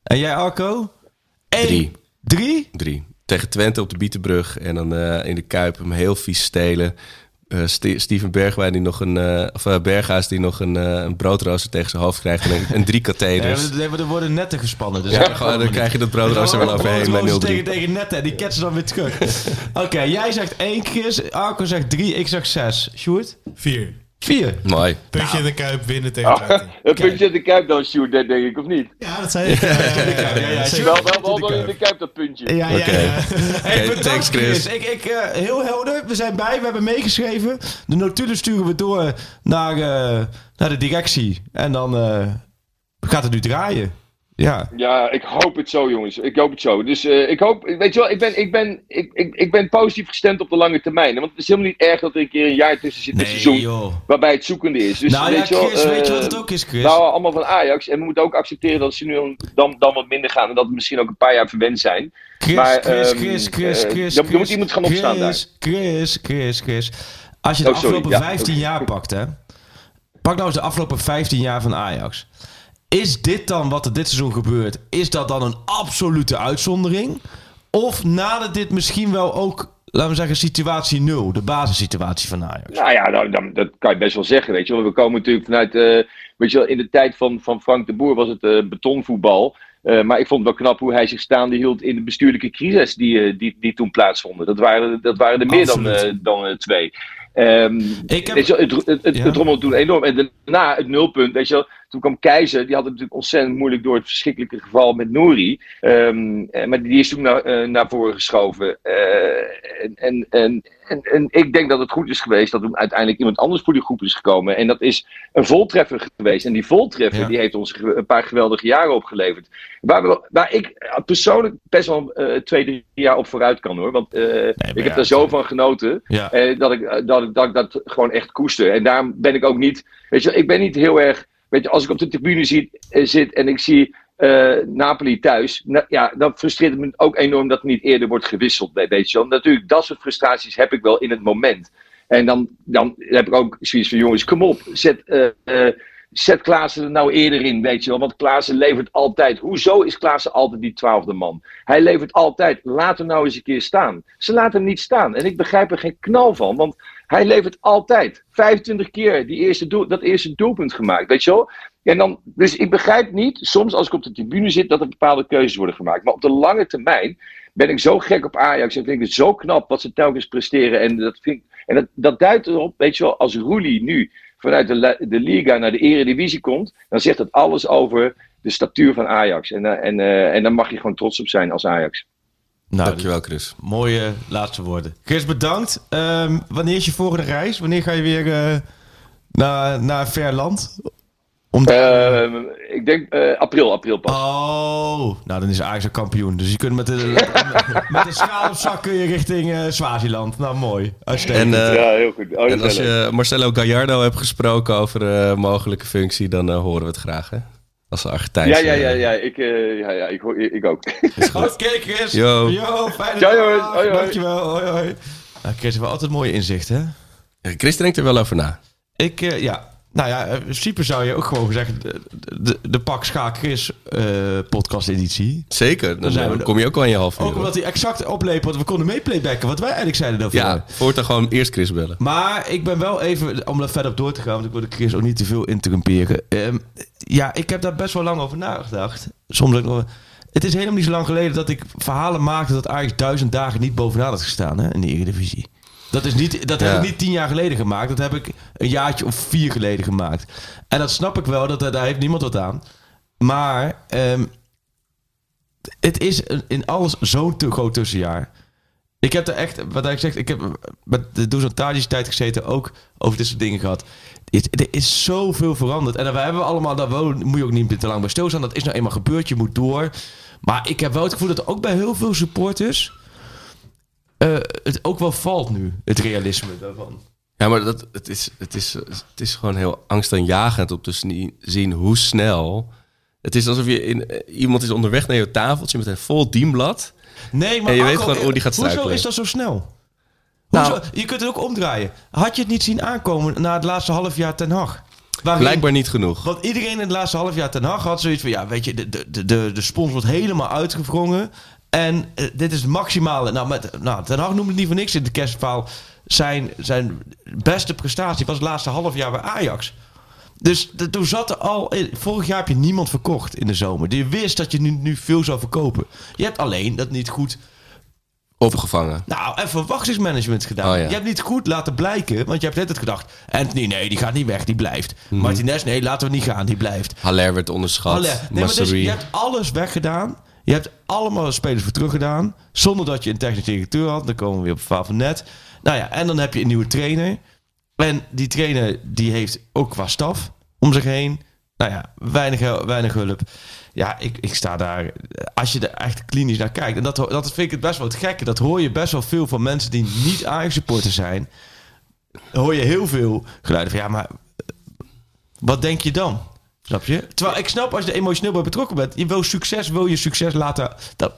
En jij Arco? Eén. Drie. Drie? Drie. Tegen Twente op de Bietenbrug en dan eh, in de Kuip hem heel vies stelen. eh, Ste- Steven Bergwijn die nog een... eh, of Berghuis die nog een, een broodrooster tegen zijn hoofd krijgt. En, een- en drie Nee, katheders. maar er- worden netten gespannen. Dus Ja, gewoon, dan krijg je dat broodrooster wel overheen bij 0-3. Tegen, tegen netten en die ketsen dan weer terug. [laughs] Oké, jij zegt één Chris. Arco zegt drie, ik zeg zes. Sjoerd? Vier. Vier. Mooi. Puntje Nou. in de kuip, winnen tegen Ah, een puntje in de kuip dan, Sjoerd, denk ik, of niet? Ja, dat zei ik. Ja, ja, ja. Wel, wel, wel, wel in de kuip dat puntje. Ja, ja, Oké. thanks, Chris. Ik, ik, eh, heel helder. We zijn bij. We hebben meegeschreven. De notulen sturen we door naar, eh, naar de directie. En dan eh, gaat het nu draaien. Ja. Ja, ik hoop het zo, jongens. Ik hoop het zo. Dus eh, ik hoop, weet je wel, ik ben, ik, ben, ik, ik, ik ben positief gestemd op de lange termijn. Want het is helemaal niet erg dat er een keer een jaar tussen zit, een seizoen, joh. waarbij het zoekende is. Dus nou ja, weet je wel, Chris, weet je wat eh, het ook is, Chris? We houden allemaal van Ajax. En we moeten ook accepteren dat ze nu dan, dan wat minder gaan. En dat we misschien ook een paar jaar verwend zijn. Chris, maar, Chris, ehm, Chris, Chris, eh, Chris, er- er moet Chris, iemand gaan opstaan Chris, Chris, Chris, Chris. Als je de Oh, afgelopen ja. 15 jaar pakt, hè. Pak nou eens de afgelopen 15 jaar van Ajax. Is dit dan wat er dit seizoen gebeurt? Is dat dan een absolute uitzondering? Of nadert dit misschien wel ook, laten we zeggen, situatie 0, de basissituatie van Ajax? Nou ja, nou, dan, dat kan je best wel zeggen, weet je wel. We komen natuurlijk vanuit, eh, weet je wel, in de tijd van, van Frank de Boer was het eh, betonvoetbal. Eh, maar ik vond het wel knap hoe hij zich staande hield in de bestuurlijke crisis die, die, die toen plaatsvonden. Dat waren, dat waren er meer dan, Absoluut. dan twee. Ehm, Ik heb- weet je wel, het, het, het, Ja. het rommelde toen enorm. En daarna het nulpunt, weet je wel. Toen kwam Keizer, die had het natuurlijk ontzettend moeilijk door het verschrikkelijke geval met Nouri. Ehm, eh, maar die is toen naar, eh, naar voren geschoven. Eh, en, en, en, en, en ik denk dat het goed is geweest dat er uiteindelijk iemand anders voor die groep is gekomen. En dat is een voltreffer geweest. En die voltreffer Ja. die heeft ons een paar geweldige jaren opgeleverd. Waar, we, waar ik persoonlijk best wel eh, twee, drie jaar op vooruit kan hoor. Want eh, ik heb daar zo van genoten. Ja. Eh, dat, ik, dat, ik, dat ik dat gewoon echt koester. En daarom ben ik ook niet. Weet je, ik ben niet heel erg. Weet je, als ik op de tribune zie, zit en ik zie eh, Napoli thuis. Nou, ja, dan frustreert me ook enorm dat er niet eerder wordt gewisseld. Je wel. Natuurlijk, dat soort frustraties heb ik wel in het moment. En dan, dan heb ik ook zoiets van: jongens, kom op. Zet, eh, zet Klaassen er nou eerder in, weet je wel. Want Klaassen levert altijd. Hoezo is Klaassen altijd die twaalfde man? Hij levert altijd. Laat hem nou eens een keer staan. Ze laten hem niet staan. En ik begrijp er geen knal van. Want hij levert altijd. 25 keer die eerste doel, dat eerste doelpunt gemaakt, weet je wel. En dan, dus ik begrijp niet, soms als ik op de tribune zit, dat er bepaalde keuzes worden gemaakt. Maar op de lange termijn ben ik zo gek op Ajax en vind ik het zo knap wat ze telkens presteren. En dat, vind en dat, dat duidt erop, weet je wel, als Roelie nu vanuit de, de Liga naar de Eredivisie komt, dan zegt dat alles over de statuur van Ajax. En, eh, en, eh, en daar mag je gewoon trots op zijn als Ajax. Nou, Dankjewel, Chris. mooie laatste woorden. Chris, bedankt. Ehm, wanneer is je volgende reis? Wanneer ga je weer eh, naar, naar een ver land? Om daar- Eh, ik denk eh, april, april pas. Oh, nou dan is Ajax een kampioen. Dus je kunt met de, met de schaal op zak kun je richting eh Swaziland. Nou, mooi. Uitstekend. En, eh, ja, heel goed. Oh, en als je Marcelo Gallardo hebt gesproken over mogelijke functie, dan horen we het graag, hè? Als de Argentijnse... Ja, ja, ja, ja. Ik, eh, ja, ja, ik, hoor- ik ook. Oké, Chris. Yo. Yo, fijne Ciao, dag. jongens. Hoi, hoi. Dankjewel. Hoi, hoi. Nou, Chris heeft wel altijd mooie inzicht, hè? Chris denkt er wel over na. Ik, eh, ja. Nou ja, in principe zou je ook gewoon zeggen... de, de, de Pak Schaak Chris eh, podcast editie. Zeker, dan, er. kom je ook al in je half uur. Ook omdat hij exact opleep wat we konden meeplaybacken. Wat wij eigenlijk zeiden daarvoor. Ja, voortaan gewoon eerst Chris bellen. Maar ik ben wel even, om er verder op door te gaan, want ik wil de Chris ook niet te veel interrumperen. Ehm, ja, ik heb daar best wel lang over nagedacht. Soms ook nog. Het is helemaal niet zo lang geleden dat ik verhalen maakte dat Ajax duizend dagen niet bovenaan had gestaan hè, in de Eredivisie. Dat, is niet, dat heb ik niet tien jaar geleden gemaakt. Dat heb ik een jaartje of vier geleden gemaakt. En dat snap ik wel, dat, daar heeft niemand wat aan. Maar ehm, het is in alles zo'n te groot tussenjaar. Ik heb er echt, wat ik zeg, ik heb met de Doezan Tadic tijd gezeten, ook over dit soort dingen gehad. Het- Er is zoveel veranderd. En we hebben allemaal, daar moet je ook niet te lang bij stilstaan. Dat is nou eenmaal gebeurd, je moet door. Maar ik heb wel het gevoel dat ook bij heel veel supporters eh, het ook wel valt nu, het realisme daarvan. Ja, maar dat, het, is, het, is, het is gewoon heel angstaanjagend om te zien hoe snel... Het is alsof je in, eh, iemand is onderweg naar je tafeltje met een vol dienblad. Nee, maar En je weet gewoon hoe die gaat Hoezo is dat zo snel? Nou- je kunt het ook omdraaien. Had je het niet zien aankomen na het laatste half jaar Ten Hag? Waarin- Blijkbaar niet genoeg. Want iedereen in het laatste half jaar Ten Hag had zoiets van... ja, weet je, de, de, de- de, de spons wordt helemaal uitgevrongen. En eh, dit is het maximale. Nou, met, nou, Ten Hag noemde het niet voor niks in de kerstverhaal. zijn, zijn beste prestatie was het laatste half jaar bij Ajax. Dus de- toen zat er al... Vorig jaar heb je niemand verkocht in de zomer. Je wist dat je nu, nu veel zou verkopen. Je hebt alleen dat niet goed... Opgevangen. Nou, en verwachtingsmanagement gedaan. Oh, ja. Je hebt niet goed laten blijken, want je hebt net het gedacht... Anthony, nee, die gaat niet weg, die blijft. Mhm. Martinez, nee, laten we niet gaan, die blijft. Haller werd onderschat. Nee, maar dus, je hebt alles weggedaan. Je hebt allemaal spelers voor teruggedaan. Zonder dat je een technische directeur had. Dan komen we weer op het van net. Nou ja, en dan heb je een nieuwe trainer. En die trainer die heeft ook qua staf om zich heen. Nou ja, weinig, weinig hulp. Ja, ik, ik sta daar. Als je er echt klinisch naar kijkt. En dat, dat vind ik het best wel het gekke. Dat hoor je best wel veel van mensen die niet Ajax supporter zijn. Hoor je heel veel geluiden van ja, maar wat denk je dan? Snap je? Terwijl ik snap als je er emotioneel bij betrokken bent. Je wil succes, wil je succes laten. Dat,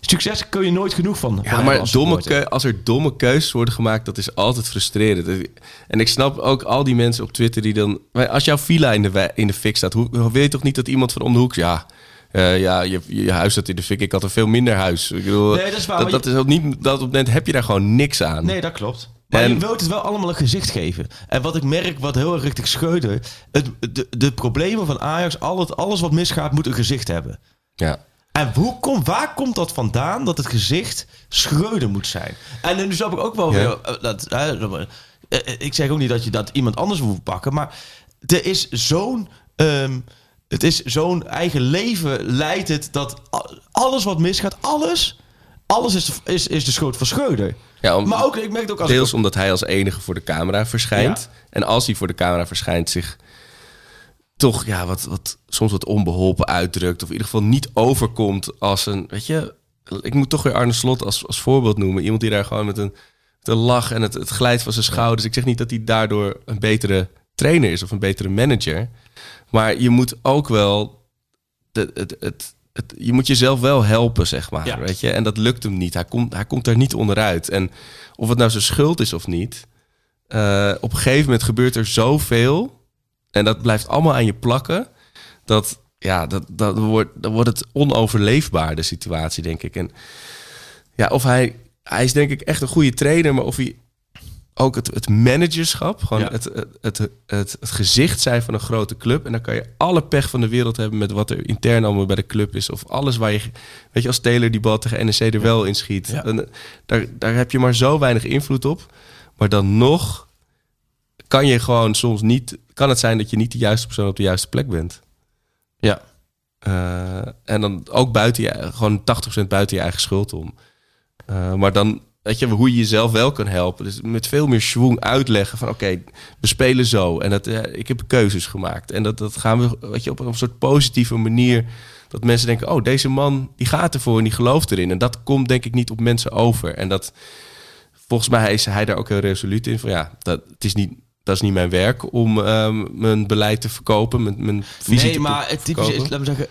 succes kun je nooit genoeg van. Ja, van maar als domme keu- als er domme keuzes worden gemaakt, dat is altijd frustrerend. En ik snap ook al die mensen op Twitter die dan... Als jouw villa in de, in de fik staat, hoe, wil je toch niet dat iemand van om de hoek... Ja, eh, ja je, je huis staat in de fik, ik had een veel minder huis. Ik bedoel, Nee, dat is waar, dat is ook niet, dat op het moment heb je daar gewoon niks aan. Nee, dat klopt. Maar En- je wilt het wel allemaal een gezicht geven. En wat ik merk, wat heel erg richting Schreuder... Het, de, de problemen van Ajax, al het, alles wat misgaat, moet een gezicht hebben. Ja. En hoe kom, waar komt dat vandaan dat het gezicht Schreuder moet zijn? En nu snap ik ook wel Ja. weer... eh, Dat, eh, ik zeg ook niet dat je dat iemand anders moet pakken... maar er is zo'n... ehm, het is zo'n eigen leven leidt het dat alles wat misgaat, alles... Alles is, de- is, is de schuld van Schreuder. Ja, om- maar ook, ik merk het ook als ik Deels omdat hij als enige voor de camera verschijnt. Ja. En als hij voor de camera verschijnt, zich toch ja, wat, wat, soms wat onbeholpen uitdrukt. Of in ieder geval niet overkomt als een. Weet je, ik moet toch weer Arne Slot als, als voorbeeld noemen. Iemand die daar gewoon met een, met een lach en het, het glijdt van zijn schouders. Ik zeg niet dat hij daardoor een betere trainer is of een betere manager. Maar je moet ook wel. Het, het, het, het- je moet jezelf wel helpen, zeg maar. Ja. Weet je? En dat lukt hem niet. Hij komt, hij komt daar niet onderuit. En of het nou zijn schuld is of niet. eh, op een gegeven moment gebeurt er zoveel. En dat blijft allemaal aan je plakken. Dat, ja, dat, dat wordt, dan wordt het onoverleefbaar, de situatie, denk ik. En ja, of hij, hij is denk ik echt een goede trainer, maar of hij ook het, het managerschap, gewoon Ja. het, het, het, het, gezicht zijn van een grote club. En dan kan je alle pech van de wereld hebben met wat er intern allemaal bij de club is. Of alles waar je, weet je, als Taylor die bal tegen NEC er wel in schiet. Ja. Dan, daar, daar heb je maar zo weinig invloed op. Maar dan nog kan je gewoon soms niet, kan het zijn dat je niet de juiste persoon op de juiste plek bent. Ja. Eh, en dan ook buiten je, gewoon 80% buiten je eigen schuld om. Eh, maar dan, weet je, hoe je jezelf wel kan helpen. Dus met veel meer schwung uitleggen van oké, we spelen zo. En dat, eh, ik heb keuzes gemaakt. En dat, dat gaan we, weet je, op een soort positieve manier. Dat mensen denken, oh, deze man, die gaat ervoor en die gelooft erin. En dat komt denk ik niet op mensen over. En dat, volgens mij is hij daar ook heel resoluut in. Van ja, dat, het is niet, dat is niet mijn werk om ehm, mijn beleid te verkopen, mijn, mijn visie Nee, te maar het typische is, laten we zeggen,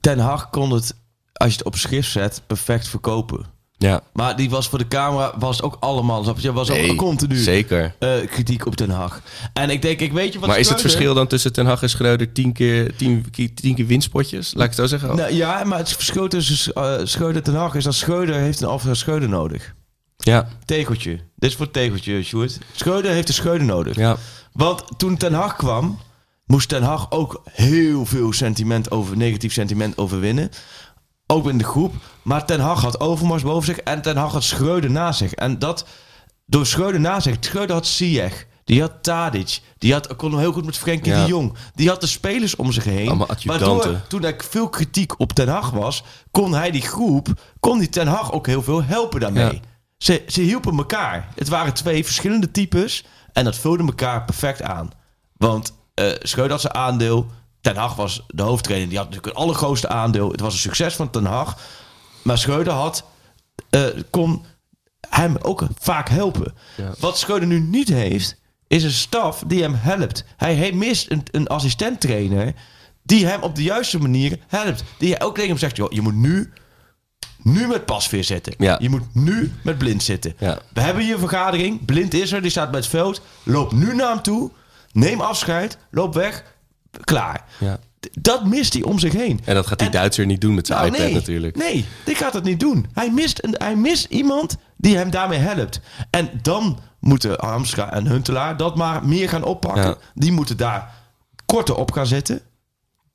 Ten Hag kon het, als je het op schrift zet, perfect verkopen. Ja, Maar die was voor de camera, was ook allemaal, snap je, was ook continu zeker. eh, kritiek op Ten Hag. En ik denk, ik weet je wat Maar is het verschil dan tussen Ten Hag en Schreuder tien keer, tien, tien keer winstpotjes? Laat ik het zo zeggen. Nou, ja, maar het verschil tussen eh Schreuder en Ten Hag is dat Schreuder heeft een Alfred Schreuder nodig. Ja, Tegeltje. Dit is voor het tegeltje, Sjoerd. Schreuder heeft een Schreuder nodig. ja. Want toen Ten Hag kwam, moest Ten Hag ook heel veel sentiment over, negatief sentiment overwinnen. Ook in de groep. Maar Ten Hag had Overmars boven zich en Ten Hag had Schreuder naast zich. En dat door Schreuder naast zich. Schreuder had Ziyech. Die had Tadic. Die had, kon heel goed met Frenkie Ja. de Jong. Die had de spelers om zich heen. Waardoor, toen er veel kritiek op Ten Hag was, kon hij die groep, kon die Ten Hag ook heel veel helpen daarmee. Ja. Ze, ze hielpen elkaar. Het waren twee verschillende types en dat vulde elkaar perfect aan. Want eh Schreuder had zijn aandeel. Ten Hag was de hoofdtrainer. Die had natuurlijk het allergrootste aandeel. Het was een succes van Ten Hag. Maar Schreuder had, eh, kon hem ook vaak helpen. Ja. Wat Schreuder nu niet heeft, is een staf die hem helpt. Hij, hij mist een, een assistent-trainer die hem op de juiste manier helpt. Die ook tegen hem zegt, joh, je moet nu, nu met pasveer zitten. Ja. Je moet nu met blind zitten. Ja. We hebben hier een vergadering. Blind is er, die staat bij het veld. Loop nu naar hem toe. Neem afscheid. Loop weg. Klaar. Ja. Dat mist hij om zich heen. En dat gaat die En- Duitser niet doen met zijn Nou, iPad nee, natuurlijk. Nee, die gaat het niet doen. Hij mist, een, hij mist iemand die hem daarmee helpt. En dan moeten Hamstra en Huntelaar dat maar meer gaan oppakken. Ja. Die moeten daar korter op gaan zitten.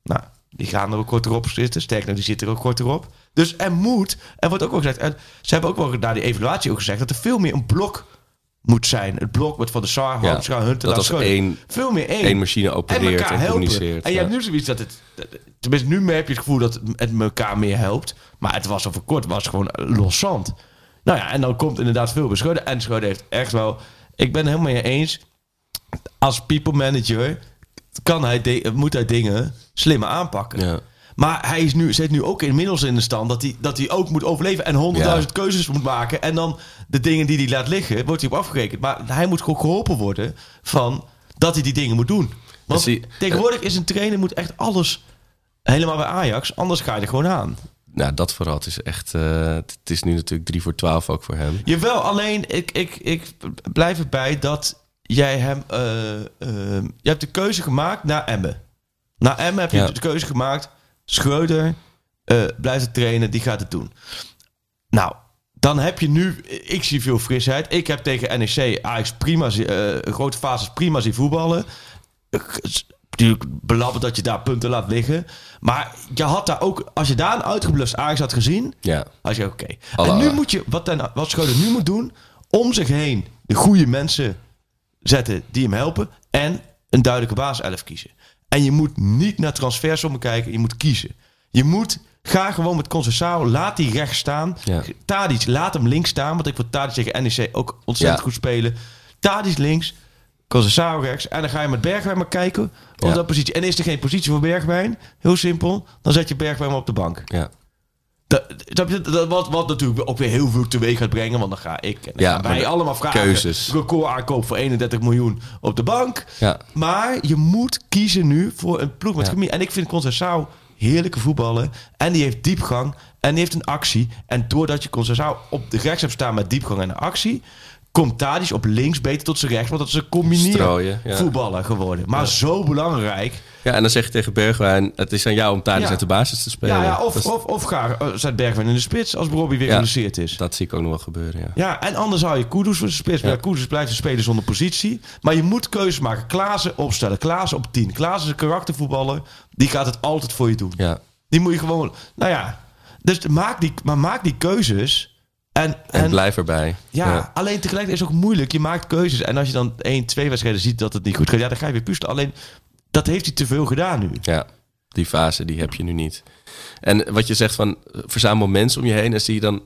Nou, die gaan er ook korter op zitten. Sterker nog, die zitten er ook korter op. Dus er moet, er wordt ook wel gezegd... En ze hebben ook wel na die evaluatie ook gezegd... dat er veel meer een blok moet zijn. Het blok met Van de Sar, Ja, Huntelaar, dat Schreuder. één- Veel meer één. één machine en opereert en helpen. communiceert, En je ja. hebt nu zoiets dat het... Tenminste, nu heb je het gevoel dat het, elkaar meer helpt. Maar het was over kort, was gewoon loszand. Nou ja, en dan komt inderdaad veel bij Schreuder. En Schreuder heeft echt wel... Ik ben het helemaal mee eens. Als people manager kan hij de- moet hij dingen slimmer aanpakken. Ja. Maar hij is nu, zit nu ook inmiddels in de stand dat hij, dat hij ook moet overleven en honderdduizend Ja. keuzes moet maken. En dan de dingen die hij laat liggen, wordt hij op afgerekend. Maar hij moet gewoon geholpen worden van dat hij die dingen moet doen. Want Dus die- tegenwoordig is een trainer moet echt alles helemaal bij Ajax. Anders ga je er gewoon aan. Nou, dat vooral. Het is echt... eh, het is nu natuurlijk 3 voor 12 ook voor hem. Jawel, alleen ik, ik, ik blijf erbij dat jij hem... eh, eh, je hebt de keuze gemaakt naar Emmen. Na Emmen heb je Ja. de keuze gemaakt. Schreuder blijft het trainen, die gaat het doen. Nou, dan heb je nu... Ik zie veel frisheid. Ik heb tegen NEC Ajax prima... eh, grote fases prima zien voetballen. Natuurlijk belabberd dat je daar punten laat liggen. Maar je had daar ook... Als je daar een uitgeblust Ajax had gezien... Ja. Als je oké. En nu moet je, wat, ten, wat Schreuder nu moet doen, om zich heen de goede mensen zetten die hem helpen en een duidelijke basiself kiezen. En je moet niet naar transfersommen kijken, je moet kiezen. Je moet, ga gewoon met Concessao, laat die rechts staan. Ja. Tadic, laat hem links staan, want ik wil Tadic tegen NEC ook ontzettend Ja. goed spelen. Tadic links, Concessao rechts. En dan ga je met Bergwijn maar kijken op Ja. dat positie. En is er geen positie voor Bergwijn, heel simpel, dan zet je Bergwijn maar op de bank. Ja. Dat? Dat, wat, wat natuurlijk ook weer heel veel teweeg gaat brengen. Want dan ga ik en dan Ja, gaan maar wij allemaal vragen. keuzes. Record aankoop voor 31 miljoen op de bank. Ja. Maar je moet kiezen nu voor een ploeg met Ja. chemie. En ik vind Concessao heerlijke voetballen. En die heeft diepgang. En die heeft een actie. En doordat je Concessao op de rechts hebt staan met diepgang en een actie... komt Tadic op links beter tot zijn rechts. Want dat is een ja. voetballer geworden. Maar zo belangrijk. ja, en dan zeg je tegen Bergwijn... het is aan jou om Ja. uit de basis te spelen. Ja, ja, of, is- of, of ga uh, zet Bergwijn in de spits als Robbie weer geblesseerd is. dat zie ik ook nog wel gebeuren, ja. Ja, en anders hou je Kudus voor de spits. Maar Ja. Kudus blijft een speler zonder positie. Maar je moet keuzes maken. Klaassen opstellen. Klaassen op 10. Klaassen is een karaktervoetballer. Die gaat het altijd voor je doen. Ja. Die moet je gewoon... Nou ja. Dus maak die, maar maak die keuzes. En, En, en, blijf erbij. ja, alleen tegelijkertijd is het ook moeilijk. Je maakt keuzes. En als je dan één, twee wedstrijden ziet dat het niet goed gaat... Ja, dan ga je weer puzzelen. Alleen, dat heeft hij te veel gedaan nu. Ja, die fase die heb je nu niet. En wat je zegt van eh, verzamel mensen om je heen en zie je dan...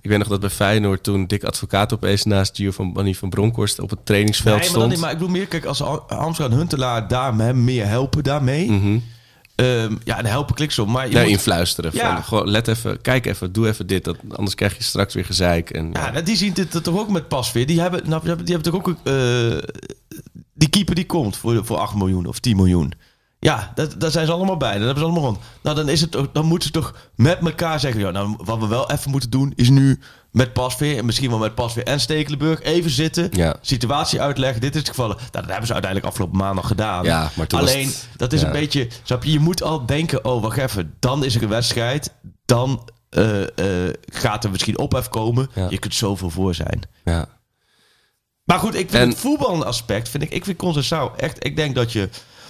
Ik weet nog dat bij Feyenoord toen Dick Advocaat opeens naast Giovanni van Bronckhorst op het trainingsveld Nee, maar, stond. niet, maar ik bedoel meer... Kijk, als Amsterdam Huntelaar daar hem meer helpen daarmee... Mhm. Ehm, ja, en helpen klinkt zo. Maar je Nee, moet- influisteren. Ja. Van, gewoon, let even, kijk even, doe even dit. Dat, anders krijg je straks weer gezeik. En, Ja, nou, die zien dit toch ook met pas weer. Die hebben, nou, die hebben, die hebben toch ook... eh, die keeper die komt voor, voor 8 miljoen of 10 miljoen. Ja, dat, daar zijn ze allemaal bij. Dat hebben ze allemaal rond. Nou, dan, is het, toch- dan moeten ze toch met elkaar zeggen... Ja, nou, wat we wel even moeten doen is nu met Pasveer... en misschien wel met Pasveer en Stekelenburg even zitten... Ja. situatie uitleggen. Dit is het geval. Nou, dat hebben ze uiteindelijk afgelopen maandag gedaan. Ja, maar toen was Alleen, het- dat is ja. een beetje... Snap je, je moet al denken... Oh, wacht even. Dan is er een wedstrijd. Dan eh, eh, gaat er misschien ophef komen. Ja. Je kunt zoveel voor zijn. ja. Maar goed, ik vind En- het. Vind ik, ik vind Concessao echt... Ik denk dat je...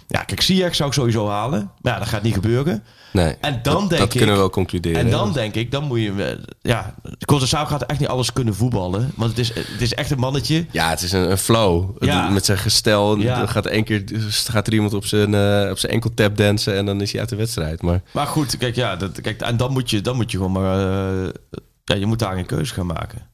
Ja, kijk, Ziyech zou ik sowieso halen. Maar ja, dat gaat niet gebeuren. Nee, En dan dat, denk dat ik- kunnen we wel concluderen. En dan denk ik, dan moet je... eh, Ja, Concessao gaat echt niet alles kunnen voetballen. Want het is, het is echt een mannetje... Ja, het is een, een flow. Ja. Met zijn gestel. Ja. Dan gaat één keer gaat er iemand op zijn, eh, op zijn enkel tap dansen en dan is hij uit de wedstrijd. Maar Maar goed, kijk, ja, dat, kijk, en dan moet je, dan moet je gewoon maar... eh, ja, je moet daar een keuze gaan maken.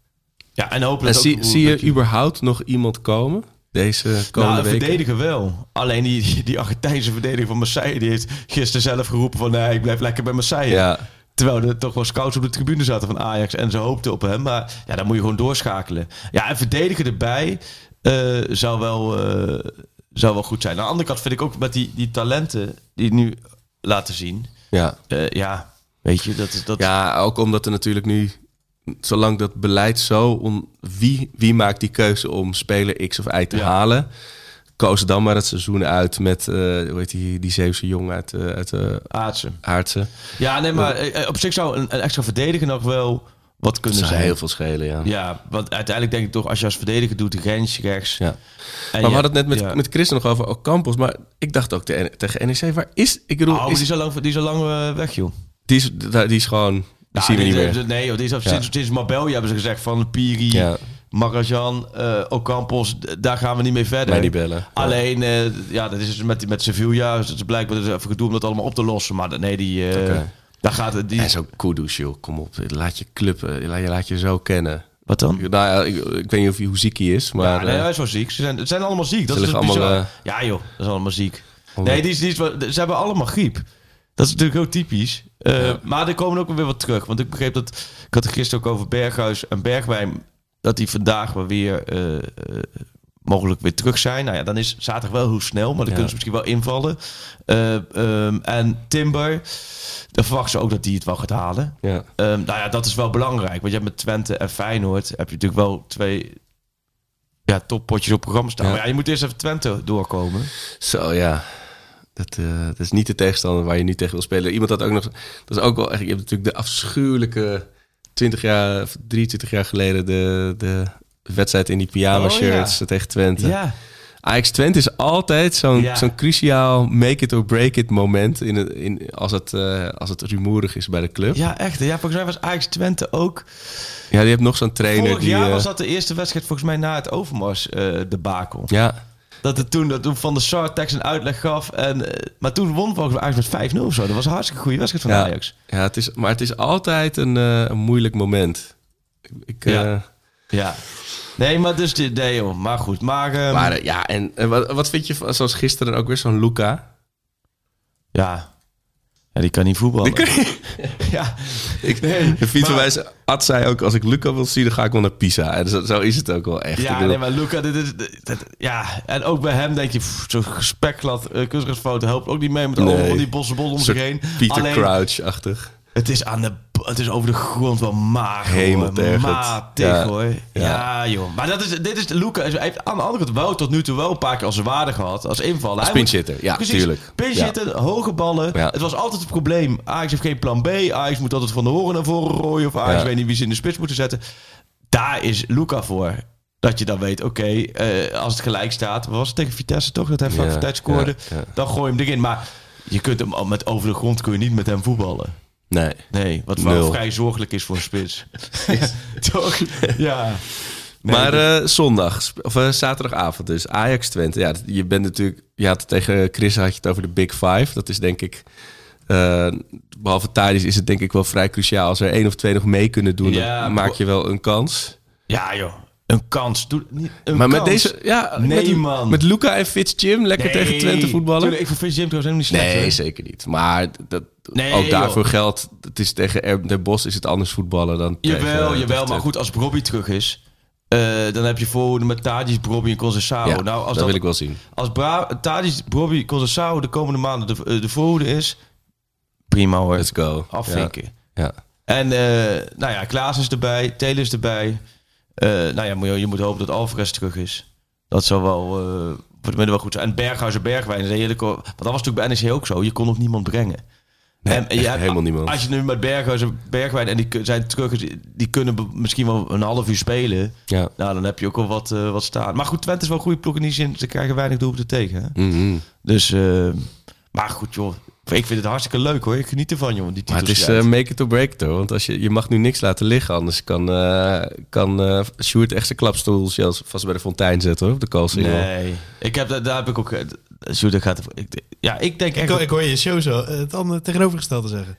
Ja, en en hopelijk ook zie, zie je überhaupt nog iemand komen deze Nou, verdediger wel. Alleen die, die, Argentijnse verdediger van Marseille... die heeft gisteren zelf geroepen van... nee, ik blijf lekker bij Marseille. Ja, Terwijl er toch wel scouts op de tribune zaten van Ajax... en ze hoopten op hem. Maar ja, dan moet je gewoon doorschakelen. Ja, en verdediger erbij eh, zou, wel, eh, zou wel goed zijn. Aan de andere kant vind ik ook met die, die talenten... die nu laten zien... ja. eh, ja, weet je, dat. Dat, ja, ook omdat er natuurlijk nu, zolang dat beleid zo, on, wie, wie maakt die keuze om speler X of Y te Ja. halen, koos dan maar het seizoen uit met, eh, hoe heet die, die Zeeuwse jongen uit, eh, uit uh, Aartsen. Aartsen. Ja, nee, maar eh, op zich zou een, een extra verdediger nog wel wat kunnen zou zijn. heel veel schelen, ja. Ja, want uiteindelijk denk ik toch, als je als verdediger doet, de grens rechts. Ja. En Maar we hadden het net met, ja. met Chris nog over Ocampos. Maar ik dacht ook te- tegen NEC, waar is... Ik bedoel, Oh, is, die is al lang, die is al lang eh, weg, joh. die, is, die is gewoon... Zien we niet meer. Nee, is Ja. sinds, sinds Marbella hebben ze gezegd van Piri, Ja, Marajan, eh Ocampos, daar gaan we niet mee verder. mij niet bellen. Ja. Alleen, eh, ja, dat is dus met, met Sevilla. Dus het is blijkbaar dus even gedoe om dat allemaal op te lossen. Maar nee, die, eh, daar gaat het. Die, En zo Kudus, joh. Kom op. Laat je club... Laat je, laat je zo kennen. wat dan? Nou ja, ik, ik weet niet of hij, hoe ziek hij is, maar... ja, nee, hij is wel ziek. Ze zijn, ze zijn allemaal ziek. Dat Ze is allemaal, bizar. Ja, joh, dat is allemaal ziek. allemaal- Nee, die is, die is, ze hebben allemaal griep. Dat is natuurlijk ook typisch. Eh, Ja. Maar er komen ook weer wat terug. Want ik begreep dat... Ik had het gisteren ook over Berghuis en Bergwijn. Dat die vandaag wel weer... eh, eh, mogelijk weer terug zijn. Nou ja, dan is zaterdag wel hoe snel. Maar dan Ja. kunnen ze misschien wel invallen. Eh, ehm, en Timber... Dan verwachten ze ook dat die het wel gaat halen. ja. Ehm, nou ja, dat is wel belangrijk. Want je hebt met Twente en Feyenoord... heb je natuurlijk wel twee... Ja, toppotjes op programma staan. Ja. Maar ja, je moet eerst even Twente doorkomen. Zo, ja. Dat, eh, dat is niet de tegenstander waar je nu tegen wil spelen. Iemand had ook nog... Dat is ook wel echt... Je hebt natuurlijk de afschuwelijke... 20 jaar, of 23 jaar geleden... de, de wedstrijd in die pyjama Oh, shirts tegen Twente. Ja, Ajax Twente is altijd zo'n Ja. zo'n cruciaal make it or break it moment... In het, in, als, het, eh, als het rumoerig is bij de club. Ja, ja echt. Ja, volgens mij was Ajax Twente ook. die hebt nog zo'n trainer Vorig die... jaar eh, was dat de eerste wedstrijd volgens mij na het Overmars eh de bakel. Ja, Dat het toen, dat toen Van de Sar tekst een uitleg gaf. En, eh, maar toen won volgens mij Ajax met 5-0 of zo. Dat was een hartstikke goede wedstrijd van Ja. Ajax. ja het is, maar het is altijd een, eh, een moeilijk moment. Ik, ik, Ja. eh, Ja. Nee, maar dus... dit- Nee joh, maar goed. Maar, ehm, Maar eh, ja, en eh, wat, wat vind je van, zoals gisteren ook weer zo'n Luca? ja. Ja, die kan niet voetballen. [laughs] ja, Ik, Nee, de fiets maar- Ad zei ook, als ik Luca wil zien, dan ga ik wel naar Pisa. En zo, zo is het ook wel echt. Ja, bedoel, nee, maar Luca, dit is, dit- dit- ja, en ook bij hem denk je, zo'n spekglad uh, kunstgrasfoto helpt ook niet mee met Nee. allemaal van die bosse bol om zich heen. Peter Alleen, Crouch-achtig. Het is, aan de, het is over de grond wel mager. Hemeltergend. hoor. Matig Ja. hoor. Ja. Ja. joh. Maar dat is, dit is, Luca hij heeft aan de andere kant wel tot nu toe wel een paar keer als waarde gehad. Als invaller. Als pinchitter, ja, Precies. tuurlijk. Pinchitter, hoge ballen. Het was altijd het probleem. Ajax heeft geen plan B. Ajax moet altijd van de horen naar voren rooien. Of Ajax Ja. weet niet wie ze in de spits moeten zetten. Daar is Luca voor. Dat je dan weet, oké, eh, als het gelijk staat. Was het tegen Vitesse toch? Dat hij van tijd scoorde. Dan gooi je hem erin. Maar je kunt hem met over de grond kun je niet met hem voetballen. Nee. Nee, wat wel Nul. vrij zorgelijk is voor een spits. [laughs] [laughs] Toch? Ja. Nee, maar eh, zondag, of eh, zaterdagavond dus, Ajax Twente. Ja, je bent natuurlijk, je had het tegen Chris had je het over de Big Five. Dat is denk ik, eh, behalve Thadis is het denk ik wel vrij cruciaal. Als er één of twee nog mee kunnen doen, Ja, dan maak je wel een kans. ja, joh. Een kans. Doe, niet, een maar met deze, ja, Nee, met, man. met Luca en Fitz Jim lekker Nee. tegen Twente voetballen. Tuurlijk, ik vind Vince Jim trouwens helemaal niet slecht. Nee, hoor. zeker niet. Maar dat, Nee, ook joh. daarvoor geldt, het is tegen Er- Den Bosch is het anders voetballen dan Jawel, tegen, jawel. tegen Maar goed, als Brobby terug is... eh, dan heb je voor met Tadis, Brobby en Concessao. Ja, nou, als dat, dat, wil ik wel zien. Als Bra Tadis, Brobby, Concessao de komende maanden de, eh, de voorhoede is... Prima hoor. Let's go. Afvinken. Ja. ja. En eh, nou ja, Klaas is erbij, Taylor is erbij. Eh, nou ja, je, je moet hopen dat Alvarez terug is. Dat zou wel eh, voor het midden wel goed zijn. En Berghuis en Bergwijn, is eerlijk, want dat was natuurlijk bij NEC ook zo. Je kon nog niemand brengen. Nee, en, helemaal niemand. Als je nu met Berghuis en Bergwijn en die zijn terug, die kunnen misschien wel een half uur spelen. Ja. Nou, dan heb je ook wel wat, eh, wat staan. Maar goed, Twente is wel een goede ploeg in die zin. Ze krijgen weinig doelpunten tegen. Hè? Mhm. Dus, maar goed joh. Ik vind het hartstikke leuk hoor. Ik geniet ervan joh. Die Maar het is eh, make it or break it hoor. Want als je, je mag nu niks laten liggen. Anders kan, eh kan eh Sjoerd echt zijn klapstoel zelfs vast bij de fontein zetten hoor. Op de koolsingel. Nee, ik heb, daar daar heb ik ook... Zo, dat gaat, ik, ja, ik denk Ik, echt... hoor- ik hoor je show zo het andere tegenovergestelde zeggen.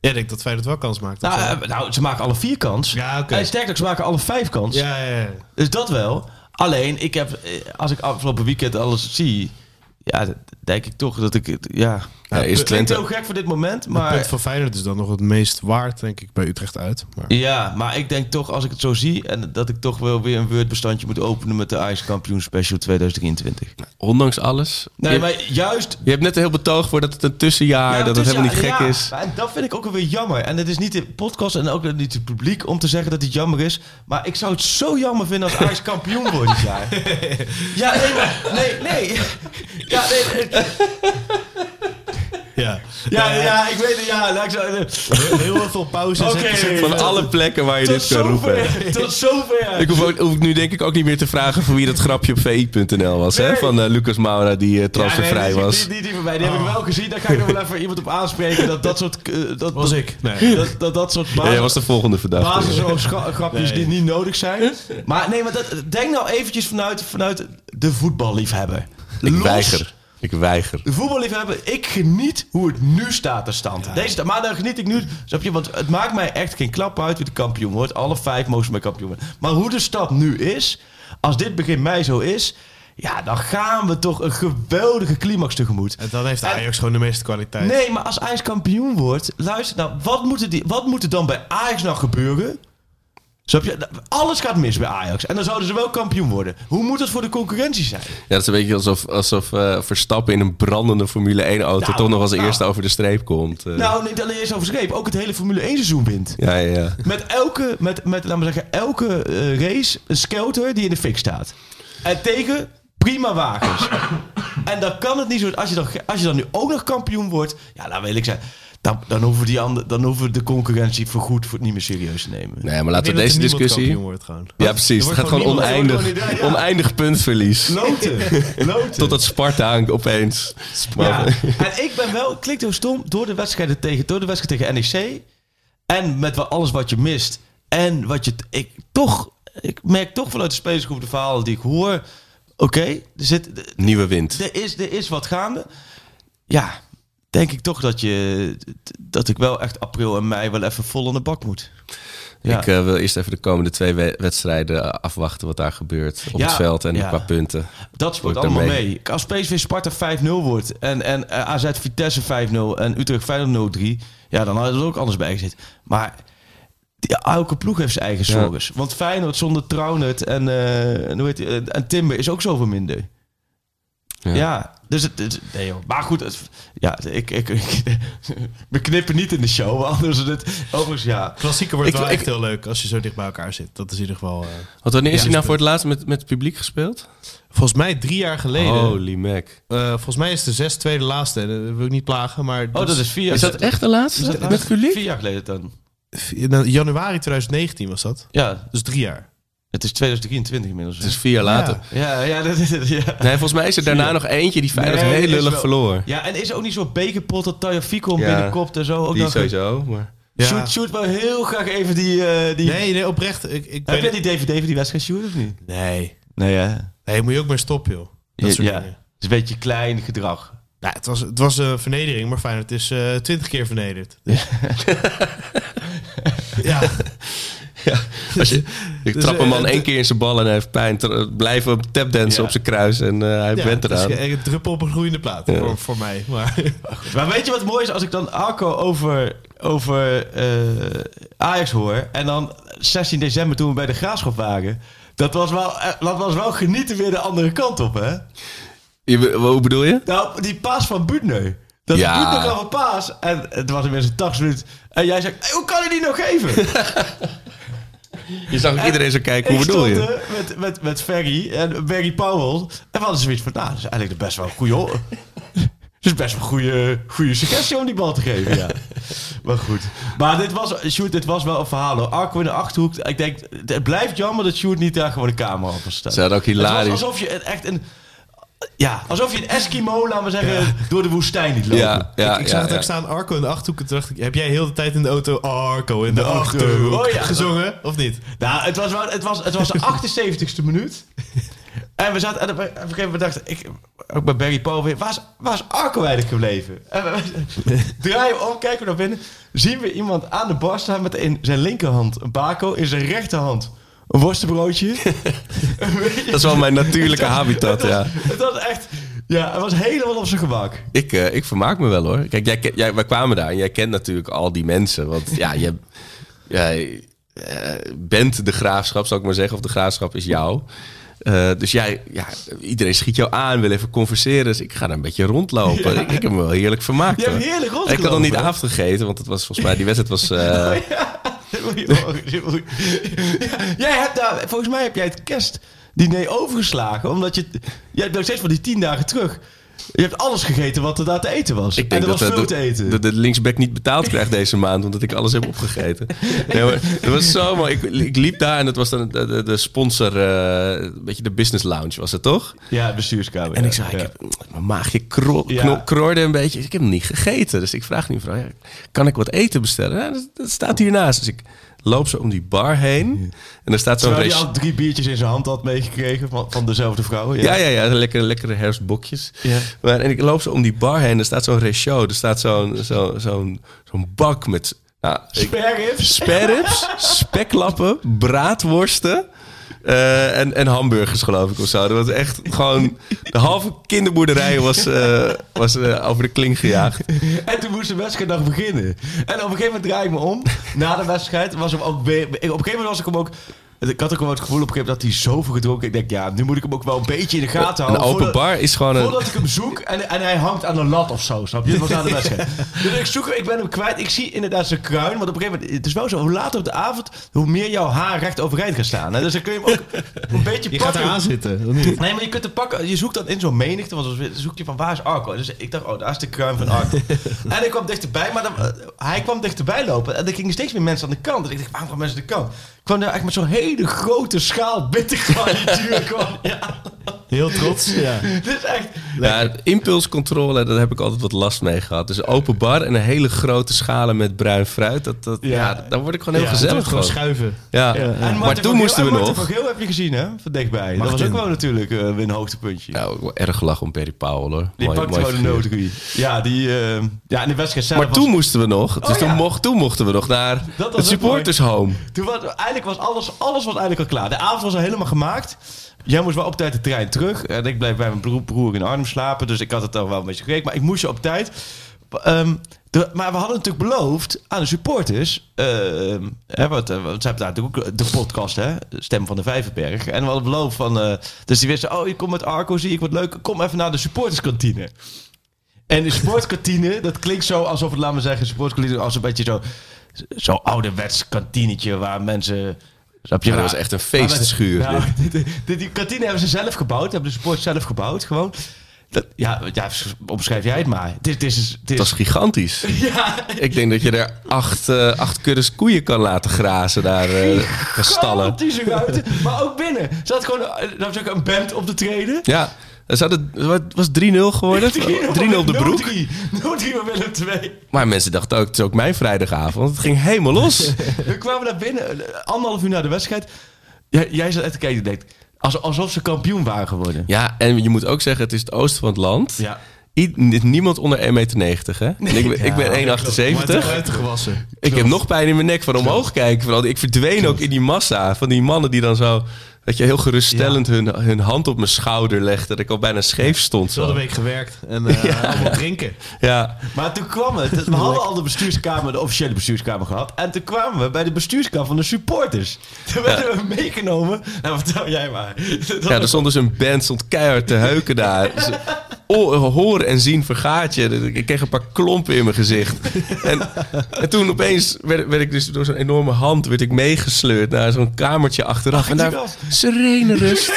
Ja, ik denk dat Feyenoord wel kans maakt. nou, nou, ze maken alle vier kans. ja, oké. En sterker ze maken alle vijf kans. Ja, ja, ja. Dus dat wel. Alleen, ik heb, als ik afgelopen weekend alles zie... ja, dat denk ik toch dat ik... het- Ja, Ja, is Het klinkt Twente... heel gek voor dit moment, Maar het van Feyenoord is dan nog het meest waard, denk ik, bij Utrecht uit. Maar Ja, maar ik denk toch, als ik het zo zie... en dat ik toch wel weer een Word-bestandje moet openen... met de Ice Kampioen Special 2023. Ondanks alles. Nee, je, maar juist... je hebt net een heel betoog voor dat het een tussenjaar, Ja, dat het helemaal niet gek ja, is. En dat vind ik ook alweer jammer. En het is niet de podcast en ook niet het publiek om te zeggen dat het jammer is. Maar ik zou het zo jammer vinden als Ajax kampioen wordt dit jaar. [laughs] Ja, nee, maar, nee, nee. [laughs] Ja, nee, eh, [laughs] ja, ja, ja, ik weet het, ja. laat ik zo- heel, heel veel pauze. Oké, zetten. Van alle plekken waar je Tot dit kan roepen. tot zover. Ik hoef, ook, hoef ik nu denk ik ook niet meer te vragen van wie dat grapje op vi.nl was. Hè? Nee. Van eh, Lucas Maura die eh, transfervrij Ja, nee, was. Die, die, die van mij, die heb ik wel gezien. Daar ga ik nog wel even iemand op aanspreken. Dat dat soort... eh, dat, was dat, ik. Nee. Dat, dat, dat soort Ja, basis, jij was de volgende verdachte. basisgrapjes Nee. die niet nodig zijn. Maar nee, maar dat, denk nou eventjes vanuit, vanuit de voetballiefhebber. Ik Los weiger. Ik weiger. De voetballiefhebber, ik geniet hoe het nu staat te stand. Deze, maar daar geniet ik nu, snap je? Want het maakt mij echt geen klap uit wie de kampioen wordt. Alle vijf mogen mij kampioen worden. Maar hoe de stad nu is, als dit begin mei zo is... Ja, dan gaan we toch een geweldige climax tegemoet. En dan heeft Ajax gewoon de meeste kwaliteit. Nee, maar als Ajax kampioen wordt... Luister nou, wat moet, er die, wat moet er dan bij Ajax nou gebeuren? Snap je? Alles gaat mis bij Ajax. En dan zouden ze wel kampioen worden. Hoe moet dat voor de concurrentie zijn? Ja, dat is een beetje alsof, alsof eh, Verstappen in een brandende Formule 1 auto Nou, toch nog als nou. eerste over de streep komt. eh. Nou, niet alleen eens over scheep. Ook het hele Formule 1 seizoen wint. ja, ja, ja. Met elke, met, met, laten we zeggen, elke eh, race een scouter die in de fik staat. En tegen prima wagens. en dan kan het niet zo... Als je dan, als je dan nu ook nog kampioen wordt... Ja, dan wil ik zeggen... Dan, dan, hoeven die andere, dan hoeven we de concurrentie voorgoed voor het niet meer serieus te nemen. Nee, maar laten we deze discussie... kampioen wordt gewoon. Ja, precies. Het gaat gewoon oneindig, wordt gewoon niet- ja. oneindig puntverlies. [laughs] Loten. Loten. Totdat Sparta opeens... Ja. En ik ben wel, klinkt heel stom, door de wedstrijden tegen, door de wedstrijd tegen NEC. En met wel alles wat je mist. En wat je, ik toch, ik merk toch vanuit de spelersgroep de verhalen die ik hoor. Oké, er zit, Nieuwe wind. er is, er is wat gaande. Ja, denk ik toch dat je, dat ik wel echt april en mei wel even vol aan de bak moet. Ja. Ik eh, wil eerst even de komende twee we- wedstrijden eh, afwachten wat daar gebeurt op Ja, het veld en ja. qua punten. Dat speelt allemaal mee. Als PSV Sparta 5-0 wordt en, en eh, AZ Vitesse 5-0 en Utrecht Feyenoord 0-3... Ja, dan had er ook anders bij gezeten. Maar die, elke ploeg heeft zijn eigen zorgen. Want Feyenoord zonder Traunet en, en, hoe heet die, en, en Timber is ook zoveel minder. Ja. Ja, dus het, het- nee joh. Maar goed, het, ja, ik, ik, ik, [laughs] we knippen niet in de show, anders is het overigens ja. Klassieker wordt Ik- wel ik- echt heel leuk als je zo dicht bij elkaar zit. Dat is in ieder geval... eh, Want wanneer is hij nou voor het laatst met, met het publiek gespeeld? volgens mij drie jaar geleden. Holy mac. Eh, volgens mij is de zes tweede laatste. Dat wil ik niet plagen, maar... Oh, dat is vier jaar Is dat echt de laatste? Is dat met het publiek? Vier jaar geleden dan. in januari 2019 was dat. Ja, Dus drie jaar. Het is 2023 inmiddels. Het is vier jaar later. Ja, ja, dat is het. Ja. Nee, volgens mij is er daarna nog eentje die Feyenoord Nee, heel lullig wel- verloor. ja, en is er ook niet zo'n bekerpot dat Taya Fico Ja, binnenkopt en zo? Ook Die nog sowieso, maar... Ja. Shoot, shoot wel heel graag even die... eh, die... Nee, nee, oprecht. Ik, ik Heb jij die DVD van die wedstrijd, Shoot, of niet? Nee. Nee, ja. Nee, moet je ook maar stoppen, joh. Dat Ja, soort ja. dingen. Het is een beetje klein gedrag. Nou, het was, het was een vernedering, maar fijn, het is eh, twintig keer vernederd. Dus- ja. [laughs] Als je, ik Dus, trap een man eh, één keer in zijn bal en hij heeft pijn. Blijven tapdansen Ja. op zijn kruis en eh, hij ja, bent het is eraan. een druppel op een gloeiende plaat Ja. voor, voor mij. Maar, Maar weet je wat mooi is? Als ik dan Arco over, over eh, Ajax hoor... en dan 16 december toen we bij de Graafschap waren... Dat was, wel, dat was wel genieten weer de andere kant op, hè? Je hoe bedoel je? Nou, die paas van Buutner. Dat Ja. ja. Buutner gaf een paas. En het was inmiddels een 80 minuten. En jij zegt, hey, hoe kan je die nog geven? [laughs] Je zag ook iedereen zo kijken, hoe bedoel je? met, met, met Ferry en Barry Powell. En we hadden zoiets van, nou, dat is eigenlijk best wel een goede... [laughs] Dat is best wel een goede, goede suggestie om die bal te geven, ja. [laughs] maar goed. Maar dit was, Sjoerd, dit was wel een verhaal. hoor. Arco in de Achterhoek. Ik denk, het blijft jammer dat Sjoerd niet daar gewoon de camera op staan. Ze hadden ook Het hilarisch. was alsof je echt een... Ja, alsof je een Eskimo, laten we zeggen, door de woestijn liet lopen. Ja, ja, ik, ik zag ja, het ook staan, Arco in de Achterhoek. En toen dacht ik, heb jij heel de tijd in de auto Arco in de, De Achterhoek Achterhoek. Oh ja. gezongen? Of niet? Nou, het was, het was, het was de 78ste minuut. En we zaten... En op een gegeven moment dachten ik... Ook bij Barry Paul weer... Waar is, waar is Arco eigenlijk gebleven? En we, we draaien om, kijken we naar binnen. Zien we iemand aan de bar staan met in zijn linkerhand een bako. In zijn rechterhand een worstenbroodje. [laughs] Dat is wel mijn natuurlijke habitat, ja. Het was echt... Ja, hij was helemaal op zijn gemak. Ik, eh, ik vermaak me wel hoor. Kijk, jij, jij, wij kwamen daar en jij kent natuurlijk al die mensen. Want [laughs] ja, je jij, eh, bent de graafschap, zou ik maar zeggen. Of de graafschap is jou. Eh, dus jij, ja, iedereen schiet jou aan, wil even converseren. Dus ik ga daar een beetje rondlopen. [laughs] Ik, ik heb me wel heerlijk vermaakt. Je hebt heerlijk Ik had nog niet rondgelopen. avondgegeten, want het was volgens mij, die wedstrijd was... eh, Ja, Jij hebt daar, volgens mij heb jij het kerstdiner overgeslagen. Omdat je, jij hebt nog steeds van die tien dagen terug. Je hebt alles gegeten wat er daar te eten was. Ik denk en er dat, was veel te eten. de, de linksback niet betaald krijgt deze maand, omdat ik alles heb opgegeten. [laughs] Nee, maar, het was zo mooi. Ik, ik liep daar en het was dan de, de, de sponsor, eh, een beetje de business lounge was het toch? ja, bestuurskamer. En ja. ik zei, ik heb, mijn maagje kro, Ja. kno- knorde een beetje. Ik heb hem niet gegeten. Dus ik vraag nu mevrouw, ja, kan ik wat eten bestellen? Ja, dat, dat staat hiernaast. Dus ik loop zo om die bar heen. En er staat zo'n Terwijl hij al drie biertjes in zijn hand had meegekregen van, van dezelfde vrouw. Ja, ja, ja. Lekkere, lekkere herfstbokjes. Ja. Maar, en ik loop zo om die bar heen. Er staat zo'n ratio. Er staat zo'n zo, zo'n zo'n bak met... Nou, sperrips, speklappen, braadworsten... eh, en, en hamburgers, geloof ik, of zo. Dat was echt gewoon... De halve kinderboerderij was, eh, was eh, over de kling gejaagd. En toen moest de wedstrijd nog beginnen. En op een gegeven moment draai ik me om. Na de wedstrijd was hem ook. Op een gegeven moment was ik hem ook... Ik had ook wel het gevoel op een gegeven moment dat hij zoveel gedronken. Ik denk, ja, nu moet ik hem ook wel een beetje in de gaten Een houden. open voordat- bar is gewoon een... Voordat ik hem zoek en, en hij hangt aan een lat of zo, snap je? Dat was na de wedstrijd. [laughs] Dus ik zoek hem, ik ben hem kwijt. Ik zie inderdaad zijn kruin. Want op een gegeven moment, het is wel zo, hoe later op de avond, hoe meer jouw haar recht overeind gaat staan. Hè? Dus dan kun je hem ook [laughs] een beetje Je gaat pakken. eraan zitten. Nee, maar je kunt hem pakken. Je zoekt dan in zo'n menigte. Want dan zoek je van waar is Arco? Dus ik dacht, oh, daar is de kruin van Arco. [laughs] en ik kwam dichterbij, maar dan, eh, hij kwam dichterbij lopen. En er gingen steeds meer mensen aan de kant. En ik dacht, waarom gaan mensen aan de kant? Kwam daar echt met zo'n hele grote schaal bittergarnituur. [laughs] Ja, Heel trots. [laughs] Ja. dit is echt... Ja, impulscontrole, daar heb ik altijd wat last mee gehad. Dus een open bar en een hele grote schalen met bruin fruit. Dat, dat, ja. Ja. daar word ik gewoon heel Ja, gezellig Gewoon van. schuiven. Ja. En Maar toen moesten we Martin nog... van Geel heb je gezien, hè? Van dichtbij. dat was ook wel natuurlijk eh, weer een hoogtepuntje. Ja, ook wel erg gelachen om Perry Powell hoor. die Mooi- pakte mooi gewoon de. Ja, die... eh, ja, in de wedstrijd zelf Maar was- toen moesten we nog. Dus Oh, toen, ja. mocht, toen mochten we nog naar het supporters home. Toen was, eigenlijk was alles, alles was eigenlijk al klaar. De avond was al helemaal gemaakt. Jij moest wel op tijd de trein terug. En ik bleef bij mijn broer, in Arnhem slapen. Dus ik had het al wel een beetje gekregen. Maar ik moest je op tijd. Ehm, maar we hadden natuurlijk beloofd aan de supporters. ehm, hè, want, eh, ze hebben daar natuurlijk ook de podcast, hè? Stem van de Vijverberg. En we hadden beloofd van. eh, dus die wisten, oh, je komt met Arco, zie ik wat leuk. Kom even naar de supporterskantine. En de sportkantine, dat klinkt zo alsof het, laat me zeggen, sportkantine als een beetje zo, zo ouderwets kantinetje waar mensen. Snap je? Ja, dat was echt een feestschuur. Nou, die, die, die kantine hebben ze zelf gebouwd, hebben de sport zelf gebouwd, gewoon. Dat, ja, ja, omschrijf jij het maar. Dit, dit is, dit Het was is, gigantisch. [laughs] ja, Ik denk dat je er acht, eh, acht kuddes koeien kan laten grazen daar. eh de stallen. gigantische ruimte. Maar ook binnen. Had gewoon eh, zeggen, een band op de treden. Ja, het was 3-0 geworden. [laughs] 3-0 op de broek. 0-3 bij Willem 2. Maar mensen dachten ook, het is ook mijn vrijdagavond. Het ging helemaal los. [laughs] We kwamen naar binnen, anderhalf uur na de wedstrijd. Jij, jij zat echt te kijken en denkt, als- alsof ze kampioen waren geworden. Ja, en je moet ook zeggen, het is het oosten van het land. Ja. I- niemand onder 1,90 meter, hè? Ik, ben- ik ben 1,78. gewassen. Ik heb nog pijn in mijn nek van omhoog kijken. Vooral, ik verdween ook in die massa van die mannen die dan zo... Dat je heel geruststellend hun, hun hand op mijn schouder legde. Dat ik al bijna scheef stond. Zo de week gewerkt en [laughs] eh, allemaal drinken. Ja, Maar toen kwam het. We hadden al de bestuurskamer, de officiële bestuurskamer gehad. En toen kwamen we bij de bestuurskamer van de supporters. Toen werden we meegenomen. Nou, vertel jij maar. Dat ja, er stond dus een band, stond keihard te heuken daar. [laughs] Dus, oh, horen en zien vergaat je. Ik kreeg een paar klompen in mijn gezicht. [laughs] En, en toen opeens werd, werd ik dus door zo'n enorme hand werd ik meegesleurd naar zo'n kamertje achteraf. En daar Achteraf. [laughs] serene rust.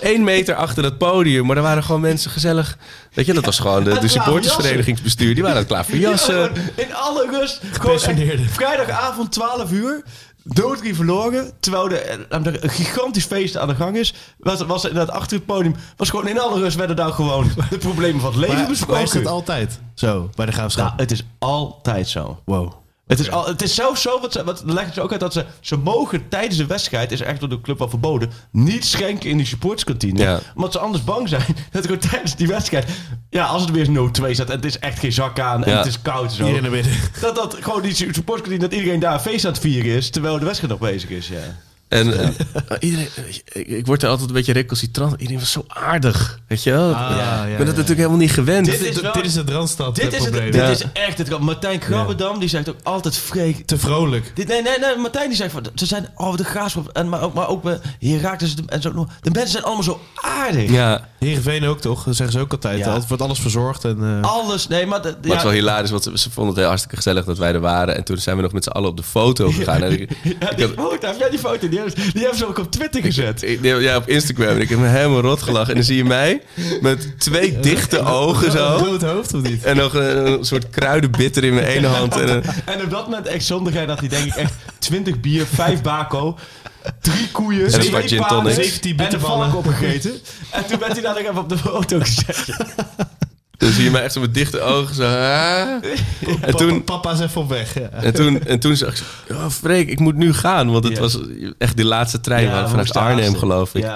Eén meter achter dat podium, maar er waren gewoon mensen gezellig. Weet je, dat was gewoon de, [laughs] het de supportersverenigingsbestuur. Die waren het klaar voor jassen. in alle rust. Gewoon Gepensioneerden. vrijdagavond 12 uur. Doodrie verloren. Terwijl er eh, we zeggen, een gigantisch feest aan de gang is. Was, was er inderdaad achter het podium. Was gewoon in alle rust werden daar gewoon [laughs] de problemen van het leven Maar, maar besproken. is dat altijd zo bij de graafschap? Nou, het is altijd zo. wow. Het is, al, het is zelfs zo, wat, ze, wat leggen ze ook uit, dat ze, ze mogen tijdens de wedstrijd, is echt door de club al verboden, niet schenken in die supportskantine. Ja. Omdat ze anders bang zijn [laughs] dat gewoon tijdens die wedstrijd, ja, als het weer 0-2 staat en het is echt geen zak aan en Ja. het is koud en zo. Dat dat gewoon die supportskantine, dat iedereen daar een feest aan het vieren is, terwijl de wedstrijd nog bezig is, ja. En eh, [laughs] iedereen, ik, ik word er altijd een beetje recalcitrant. Iedereen was zo aardig, weet je wel? Ah, ik ja, ben ja. dat natuurlijk helemaal niet gewend. Dit is wel- dit is het Randstad Dit is, het, probleem. dit Ja. is echt het. Martijn Krabbedam die zegt ook altijd freak. Te vrolijk. Dit, nee, nee, nee, Martijn die zegt van, ze zijn, oh de graafschap, en, maar ook, maar ook bij Herakles en zo. De mensen zijn allemaal zo aardig. Ja, Heerenveen ook toch? Dat zeggen ze ook altijd. Ja. Het wordt alles verzorgd. En, eh, Alles, nee, maar... De, maar het is wel hilarisch, want ze, ze vonden het heel hartstikke gezellig dat wij er waren. En toen zijn we nog met z'n allen op de foto [laughs] gegaan. En ik, Ja, ik die, had- foto, heb jij die foto? Die [laughs] die hebben ze ook op Twitter gezet. ik- ja, op Instagram. En ik heb me helemaal rot gelachen. En dan zie je mij met twee [laughs] dichte ogen zo. Rood hoofd of niet? En nog een, een soort kruidenbitter in mijn ene hand. En een, [laughs] En op dat moment echt zonder gij dat hij denk ik echt 20 bier, 5 bako, drie koeien, een twee gin tonics. 17 en een bitterballen. valk opgegeten. En toen werd hij daar nog even op de foto gezet. Dan zie je mij echt zo met dichte ogen zo. ah. En toen, Papa is even op weg. Ja. En toen, en toen zag ik, zo, oh, Freek, ik moet nu gaan. Want het Ja. was echt die laatste trein Ja, vanuit Arnhem, geloof ik.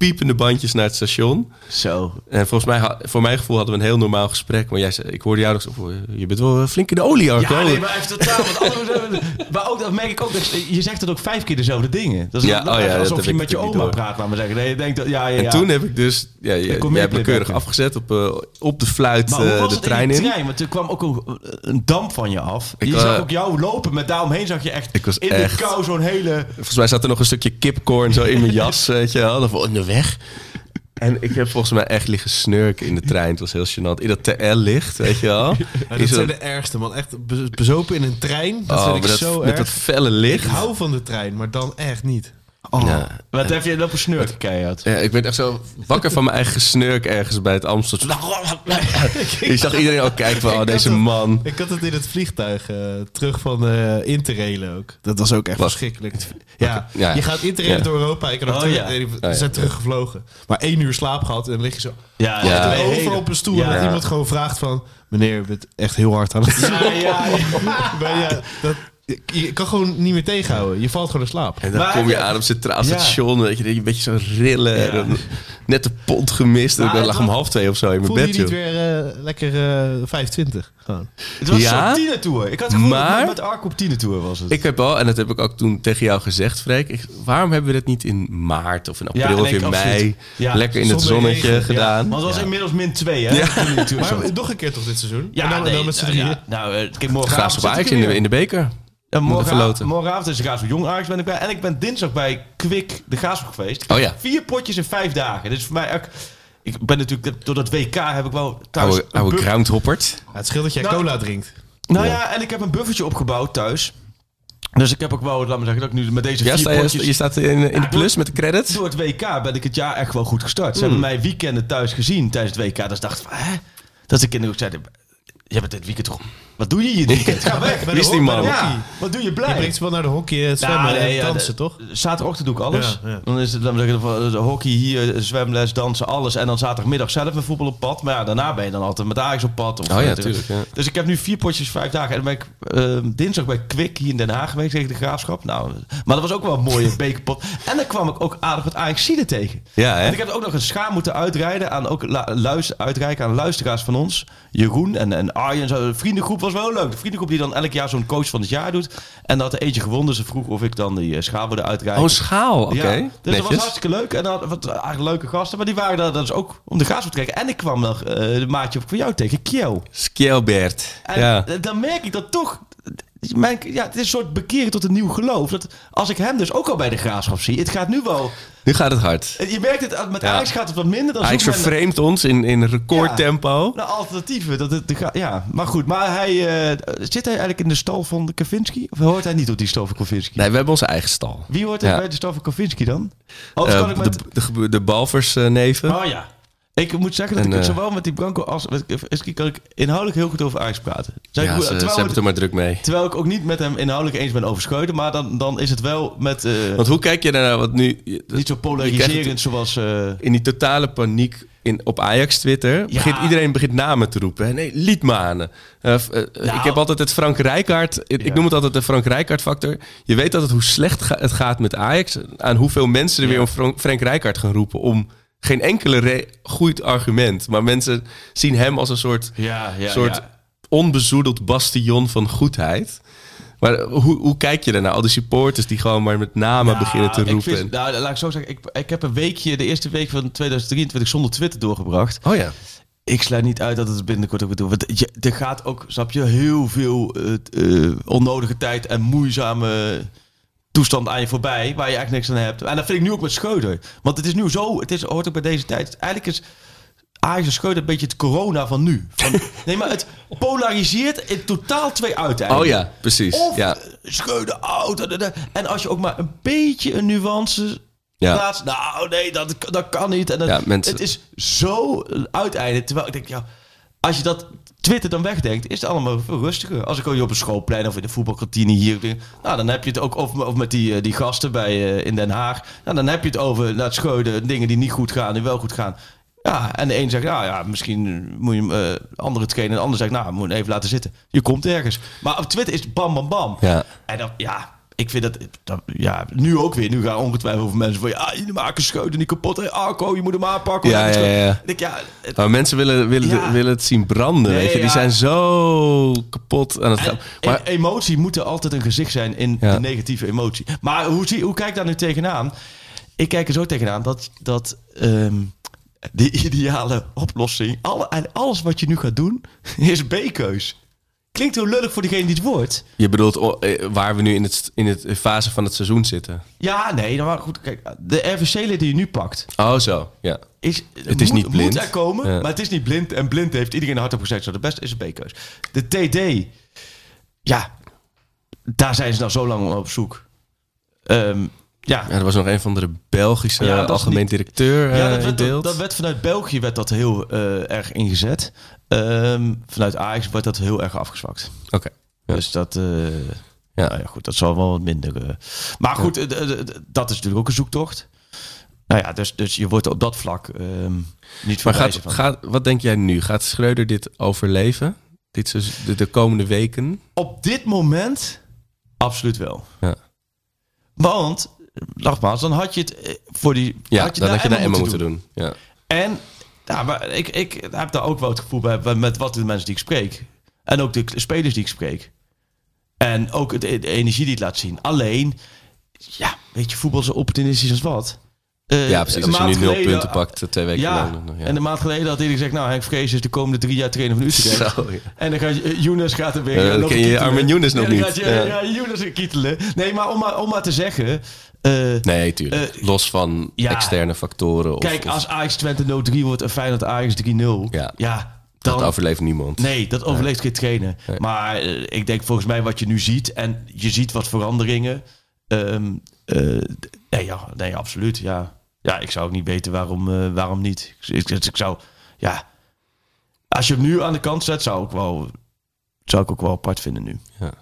Piepende bandjes naar het station. Zo. En volgens mij, voor mijn gevoel hadden we een heel normaal gesprek. Maar jij zei, ik hoorde jou nog zo, "Oh, je bent wel flink in de olie, Arco. Ja, nee, maar even totaal. Want maar ook, dat merk ik ook. Dat, je zegt het ook vijf keer dezelfde dingen. Dat is Ja, dat oh ja, dat alsof heb je met je oma praat, laat maar zeggen. Nee, je denkt dat, ja, ja, ja. En toen heb ik dus, ja, je, jij hebt me keurig afgezet op, eh, op de fluit Maar hoe eh, de het trein in de in. trein? Want er kwam ook een, een damp van je af. Ik, je eh, zag ook jou lopen, met daaromheen zag je echt Ik was in echt- de kou zo'n hele... Volgens mij zat er nog een stukje kipcorn zo in mijn [laughs] jas, weet je wel. Weg. En ik heb volgens mij echt liggen snurken in de trein. Het was heel gênant. In dat TL-licht, weet je wel. Ja, dat zijn de ergste, man. Echt be- bezopen in een trein. Dat oh, vind ik met dat, zo met erg. dat felle licht. Ik hou van de trein, maar dan echt niet. Oh. Ja. Wat heb je lopen snurken, keihard? Ja, ik ben echt zo wakker van mijn eigen snurk ergens bij het Amsterdam. [laughs] [laughs] Je zag iedereen ook kijken van, oh, Ik deze het- man. Ik had het in het vliegtuig eh, terug van eh Interrailen ook. Dat was ook echt Wat? verschrikkelijk. Ja, Ja. je gaat Interrailen Ja. door Europa. Ik had Oh, terug- ja. nee, we ja. zijn teruggevlogen. Maar één uur slaap gehad en dan lig je zo Ja, Ja. achterover hele- op een stoel. Ja. En dat iemand gewoon vraagt van... Meneer, je bent echt heel hard aan het Ja, ja, [laughs] ja. Maar ja, dat, je, kan gewoon niet meer tegenhouden. Je valt gewoon in slaap. En dan Maar- kom je aan op Centraal Ja. Weet je, een beetje zo rillen. Ja. Dan net de pont gemist. En Maar ik het lag om half twee of zo in mijn Voelde je bed, niet joh. weer eh, lekker eh 25? Gewoon. Het was Ja? zo'n tienertour. Ik had het gevoel Maar- dat met Arco op tienertour was het. Ik heb al, en dat heb ik ook toen tegen jou gezegd, Freek. Ik, waarom hebben we dat niet in maart of in april Ja, of in mei Ja, lekker in het zonnetje regen. gedaan? Want het was inmiddels min 2, hè? Tour. Maar nog een keer toch dit seizoen? Ja, en dan, nee, dan met z'n nou, drieën. ja, nou, kijk, Ajax in de, weer. in de beker. En morgenavond, is de Graafschap Jong Ajax ben ik bij. En ik ben dinsdag bij Kwik de Graafschap geweest. Oh ja. Vier potjes in vijf dagen. Dus voor mij ook... Ik ben natuurlijk... Door dat WK heb ik wel thuis... Oude, oude groundhoppert. Ja, het scheelt dat jij Nou, cola drinkt. Nou ja, en ik heb een buffertje opgebouwd thuis. Dus ik heb ook wel, laat me zeggen, dat ik nu met deze Ja, vier sta je, potjes... je staat in, in de plus met de credits. Door het WK ben ik het jaar echt wel goed gestart. Ze hebben mij weekenden thuis gezien tijdens het WK. Dus dacht van, hè? Dat de kinderen ook zeiden... Je bent dit weekend toch... Wat doe je hier dit weekend? [laughs] Ga weg. Bij is die man? Ja, wat doe je Je blij? brengt ze wel naar de hockey, het zwemmen Nou, nee, en dansen, toch? Zaterdagochtend doe ik alles. Ja, ja. Dan is het dan de hockey hier, eh, zwemles, dansen, alles. En dan zaterdagmiddag zelf met voetbal op pad. Maar ja, daarna ben je dan altijd met Ajax op pad. Of, Oh ja, eh, tuurlijk, ja. Dus ik heb nu vier potjes, vijf dagen. En dan ben ik eh, dinsdag bij Kwik hier in Den Haag geweest tegen de Graafschap. Nou, maar dat was ook wel een mooie [laughs] bekerpot. En dan kwam ik ook aardig wat ajax tegen. Ja, hè? En ik heb ook nog een schaam moeten uitrijden aan, ook lu- luister, uitreiken aan luisteraars van ons. Jeroen en, en Arjen. Zo. Vriendengroep was wel leuk. De vriendengroep die dan elk jaar zo'n coach van het jaar doet. En dat er eentje gewonnen. Ze vroeg of ik dan die eh, schaal wilde uitreiken. Oh, schaal. Oké. Ja, dus dat was Netjes. hartstikke leuk. En dan wat eigenlijk leuke gasten. Maar die waren daar dus ook om de graafschap te kijken. En ik kwam nog eh, de maatje op van jou tegen, Kjell. Skjelbert. En Ja. dan merk ik dat toch... Mijn, ja, het is een soort bekeren tot een nieuw geloof. Dat als ik hem dus ook al bij de graafschap zie... Het gaat nu wel... Nu gaat het hard. Je merkt het, met Ja. Ajax gaat het wat minder. Dan Ajax zoekt men vervreemdt ons in, in recordtempo. naar alternatieven. Dat het, ja, maar goed. Maar hij, eh, zit hij eigenlijk in de stal van de Kavinski? Of hoort hij niet op die stal van Kavinski? Nee, we hebben onze eigen stal. Wie hoort er Ja. bij de stal van Kavinski dan? Eh, kan ik met... de, de, de Balvers eh, neven. Oh ja. Ik moet zeggen dat En, ik eh, zowel met die Branco als met kan ik inhoudelijk heel goed over Ajax praten. Ja, ze, ze terwijl, hebben het- er maar druk mee. terwijl ik ook niet met hem inhoudelijk eens ben over Scheuten. Maar dan, dan is het wel met... eh, Want hoe kijk je daarnaar? Want nu, niet zo polariserend het- zoals... eh, in die totale paniek in, op Ajax Twitter begint iedereen begint namen te roepen. hè. Nee, Liedmanen. Uh, eh, Ik heb altijd het Frank Rijkaard. Ik, Nou. Noem het altijd de Frank Rijkaard factor. Je weet altijd hoe slecht ga- het gaat met Ajax. Aan hoeveel mensen er Ja. weer om Frank, Frank Rijkaard gaan roepen om geen enkele goed argument. Maar mensen zien hem als een soort, ja, ja, soort ja. onbezoedeld bastion van goedheid. Maar hoe, hoe kijk je daarnaar? Al die supporters die gewoon maar met namen beginnen te ik roepen. vind- nou, laat ik zo zeggen. Ik, ik heb een weekje, de eerste week van 2023 zonder Twitter doorgebracht. Oh ja. Ik sluit niet uit dat het binnenkort ook weer door. Want je, er gaat ook, snap je, heel veel eh, eh, onnodige tijd en moeizame toestand aan je voorbij. Waar je eigenlijk niks aan hebt. En dat vind ik nu ook met Schreuder. Want het is nu zo, het is, hoort ook bij deze tijd. Eigenlijk is Ajax en Schreuder een beetje het corona van nu. Van, [laughs] nee, maar het polariseert in totaal twee uiteinden. Oh ja, precies. Of ja. oud. da, da. En als je ook maar een beetje een nuance Ja. plaatst. Nou, nee, dat, dat kan niet. En dat, Ja, mensen- Het is zo uiteinde. Terwijl ik denk, ja, als je dat Twitter dan wegdenkt, is het allemaal veel rustiger. Als ik hier op een schoolplein of in de voetbalkantine hier... Nou, dan heb je het ook of, of met die, eh, die gasten bij, eh, in Den Haag. Nou, dan heb je het over naar het Schreuder, dingen die niet goed gaan, die wel goed gaan. Ja, en de een zegt, nou ja, misschien moet je hem eh andere hetgeen. En de ander zegt, nou, moet je hem even laten zitten. Je komt ergens. Maar op Twitter is het bam, bam, bam. Ja. En dan, ja, ik vind dat, dat, ja, nu ook weer. Nu gaan ongetwijfeld over mensen van, ja, jullie maken Schreuder niet kapot. Hey, Arco, je moet hem aanpakken. Ja, ja, ja. Ik ja, het- Maar mensen willen, willen, Ja. willen het zien branden, Nee, weet je. Die zijn zo kapot aan het En gaan. Maar e- emotie moet er altijd een gezicht zijn in de negatieve emotie. Maar hoe, zie, hoe kijk ik daar nu tegenaan? Ik kijk er zo tegenaan dat, dat ehm, de ideale oplossing... Alle, en alles wat je nu gaat doen, [laughs] is B-keus. Klinkt heel lullig voor degene die het wordt. je bedoelt oh, eh, waar we nu in het, in het fase van het seizoen zitten. Ja, nee, nou, maar goed. Kijk, de RVC-lid die je nu pakt... Oh, zo. Ja. Is, Het is moet, niet blind. Moet er komen, Ja. maar het is niet blind. En blind heeft iedereen hard op gezegd. Zo, de beste is een B-keus. De TD, ja, daar zijn ze nou zo lang op zoek. Ehm, ja, Ja, er was nog een van de Belgische Ja, dat algemeen niet- directeur ja eh, dat, in werd, beeld. dat werd vanuit België werd dat heel eh, erg ingezet. Ehm, vanuit Ajax wordt dat heel erg afgezwakt. Oké. Ja. Dus dat, eh, Ja. nou ja, goed, dat zal wel wat minder. eh. Maar goed, eh, eh, eh, dat is natuurlijk ook een zoektocht. Nou ja, dus, dus je wordt op dat vlak ehm, niet Maar verwijzen gaat, van. gaat, wat denk jij nu? Gaat Schreuder dit overleven? Dit seizoen- de, de komende weken? Op dit moment absoluut wel. Ja. Want, nogmaals, dan had je het eh, voor die. Ja, had je dan had je naar Emma moeten moeten doen. Ja. En ja, maar ik, ik heb daar ook wel het gevoel bij met wat de mensen die ik spreek. En ook de spelers die ik spreek. En ook de, de energie die het laat zien. Alleen, ja, weet je, voetbal is zo opportunistisch als wat. Eh, ja, precies. Als je nu nul geleden- punten pakt, eh, twee weken Ja, lang. Ja. en een maand geleden had hij gezegd... nou, Henk Vrees is de komende drie jaar trainer van Utrecht. Zo, ja. En dan gaat uh, Younes gaat er weer... Ja, dan ken je. Armin Younes nog niet. Gaat je, Ja. ja, Younes kietelen. Nee, maar om maar, om maar te zeggen... eh, Nee, tuurlijk. Eh, Los van ja. externe factoren. Of, Kijk, als Ajax Twente 0-3 wordt en Feyenoord Ajax 3-0... Ja. ja dat dan, overleeft niemand. Nee, dat overleeft geen trainer. Nee. Maar eh, ik denk volgens mij wat je nu ziet... en je ziet wat veranderingen... ehm, eh, nee, ja, nee, absoluut, ja. Ja, ik zou ook niet weten waarom, eh, waarom niet. Ik, ik, ik zou... Ja, als je hem nu aan de kant zet... zou ik, wel, zou ik ook wel apart vinden nu. Ja.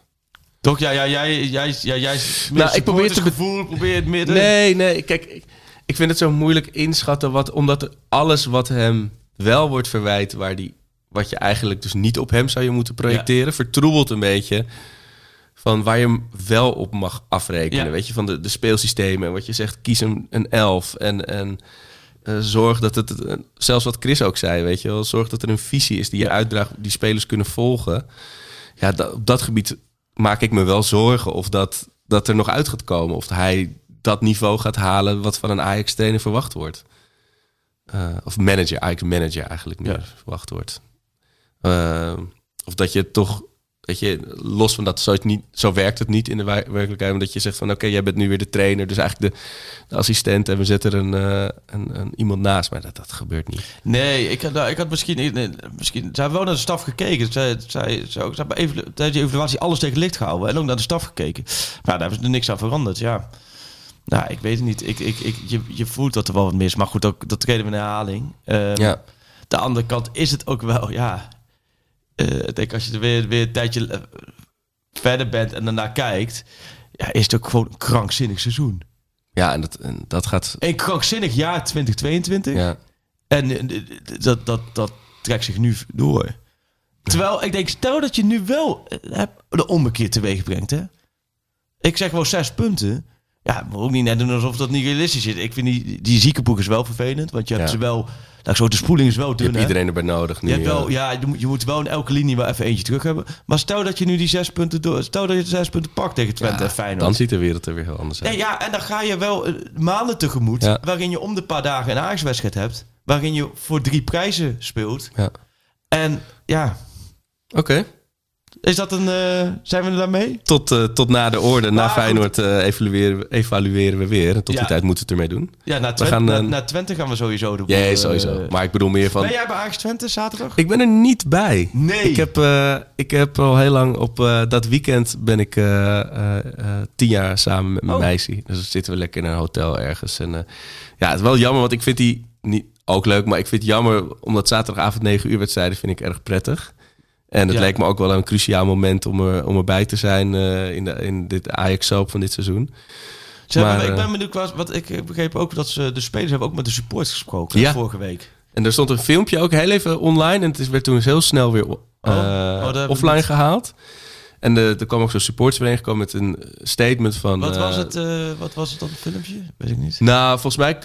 Toch? Ja, ja jij... jij, jij, jij Nou, ik probeer te be- gevoel, probeer het midden... Nee, nee. Kijk, ik, ik vind het zo moeilijk inschatten. Wat, omdat alles wat hem wel wordt verwijt... Waar die, wat je eigenlijk dus niet op hem zou je moeten projecteren... vertroebelt een beetje van waar je hem wel op mag afrekenen. Ja. Weet je, van de, de speelsystemen. En wat je zegt, kies een, een elf. En, en eh, zorg dat het... eh, zelfs wat Chris ook zei, weet je wel. Zorg dat er een visie is die je uitdraagt... die spelers kunnen volgen. Ja, dat, op dat gebied maak ik me wel zorgen... of dat, dat er nog uit gaat komen. Of hij dat niveau gaat halen... wat van een Ajax-trainer verwacht wordt. Eh, of manager, Ajax-manager eigenlijk meer Ja. verwacht wordt. Of dat je toch... Weet je, los van dat, zo, het niet, zo werkt het niet in de wer- werkelijkheid. Omdat je zegt van oké, jij bent nu weer de trainer. Dus eigenlijk de, de assistent en we zetten er een, eh, een, een, iemand naast. Maar dat, dat gebeurt niet. Nee, ik had, nou, ik had misschien, nee, misschien... Ze hebben wel naar de staf gekeken. Zij, zij, zij, ze hebben even, tijdens die evaluatie alles tegen licht gehouden. En ook naar de staf gekeken. Maar daar hebben ze er niks aan veranderd, ja. Nou, ik weet het niet. Ik, ik, ik, je, je voelt dat er wel wat mis. Maar goed, ook, dat treden we in herhaling. Ehm, Ja. De andere kant is het ook wel, ja... eh, ik denk als je er weer, weer een tijdje eh, verder bent en daarna kijkt... Ja, is het ook gewoon een krankzinnig seizoen. Ja, en dat, en dat gaat... Een krankzinnig jaar 2022. Ja. En eh, dat, dat, dat trekt zich nu door. Terwijl ik denk, stel dat je nu wel de ommekeer teweeg brengt. Hè? Ik zeg wel zes punten. Ja, moet ook niet net doen alsof dat niet realistisch is. Ik vind die, die ziekenboek is wel vervelend, want je hebt Ja. ze wel... Nou, zo, de spoeling is wel Je dun, hebt hè? iedereen erbij nodig nu. Je, hebt wel, eh. ja, je, moet, je moet wel in elke linie wel even eentje terug hebben. Maar stel dat je nu die zes punten door, stel dat je de zes punten pakt tegen Twente en Feyenoord. dan ziet de wereld er weer heel anders uit. Ja, ja, en dan ga je wel eh, maanden tegemoet waarin je om de paar dagen een Ajax-wedstrijd hebt, waarin je voor drie prijzen speelt. Ja. En ja, Oké. Is dat een, eh, zijn we er daarmee? Tot, eh, tot na de orde, na goed. Feyenoord eh, evalueren, evalueren we weer. En tot Ja. die tijd moeten we het ermee doen. Ja, naar Twente, gaan, naar Twente gaan we sowieso de Ja, sowieso. Maar ik bedoel meer van... Ben jij bij Ajax Twente zaterdag? Ik ben er niet bij. Nee. Ik heb, ik heb al heel lang op dat weekend ben ik tien jaar samen met mijn Oh. meisje. Dus dan zitten we lekker in een hotel ergens. En ja, het is wel jammer, want ik vind die niet ook leuk, maar ik vind het jammer omdat zaterdagavond 9 uur wedstrijden vind ik erg prettig. En het Ja. leek me ook wel een cruciaal moment om, er, om erbij te zijn eh, in, de, in dit Ajax-soap van dit seizoen. Maar, ik eh, ben benieuwd, wat, wat ik begreep ook dat ze, de spelers hebben ook met de supporters gesproken Ja. vorige week. En er stond een filmpje ook heel even online. En het is- werd toen heel snel weer Oh, eh, oh, offline niet. gehaald. En de, er kwam ook zo'n supporters gekomen met een statement van... Wat was het, wat was het dan, een filmpje? Weet ik niet. Nou, volgens mij...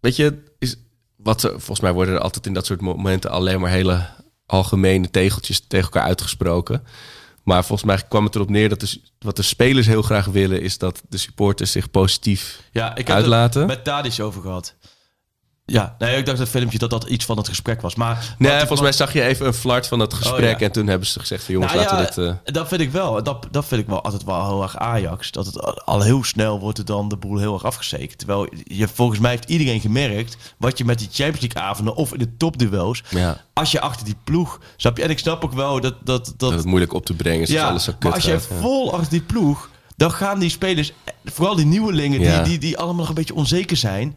Weet je, is, wat, volgens mij worden er altijd in dat soort momenten... alleen maar hele algemene tegeltjes tegen elkaar uitgesproken. Maar volgens mij kwam het erop neer dat de, wat de spelers heel graag willen... is dat de supporters zich positief Ja, ik heb uitlaten. het met Tadic over gehad. Ja, nee, ik dacht dat filmpje dat dat iets van het gesprek was. Maar Nee, volgens mij zag je even een flart van dat gesprek... Oh, ja. en toen hebben ze gezegd van jongens, Nou laten ja, we dit... eh, Dat vind ik wel. Dat, dat vind ik wel altijd wel heel erg Ajax. Dat het al- heel snel wordt er dan de boel heel erg afgezekerd. Terwijl je, volgens mij heeft iedereen gemerkt... wat je met die Champions League avonden of in de topduels... Ja. als je achter die ploeg... Snap je? En ik snap ook wel dat... dat, dat, dat het moeilijk op te brengen is. als alles zo kut maar als je ja. vol achter die ploeg... dan gaan die spelers, vooral die nieuwelingen... Ja. Die, die, die allemaal nog een beetje onzeker zijn...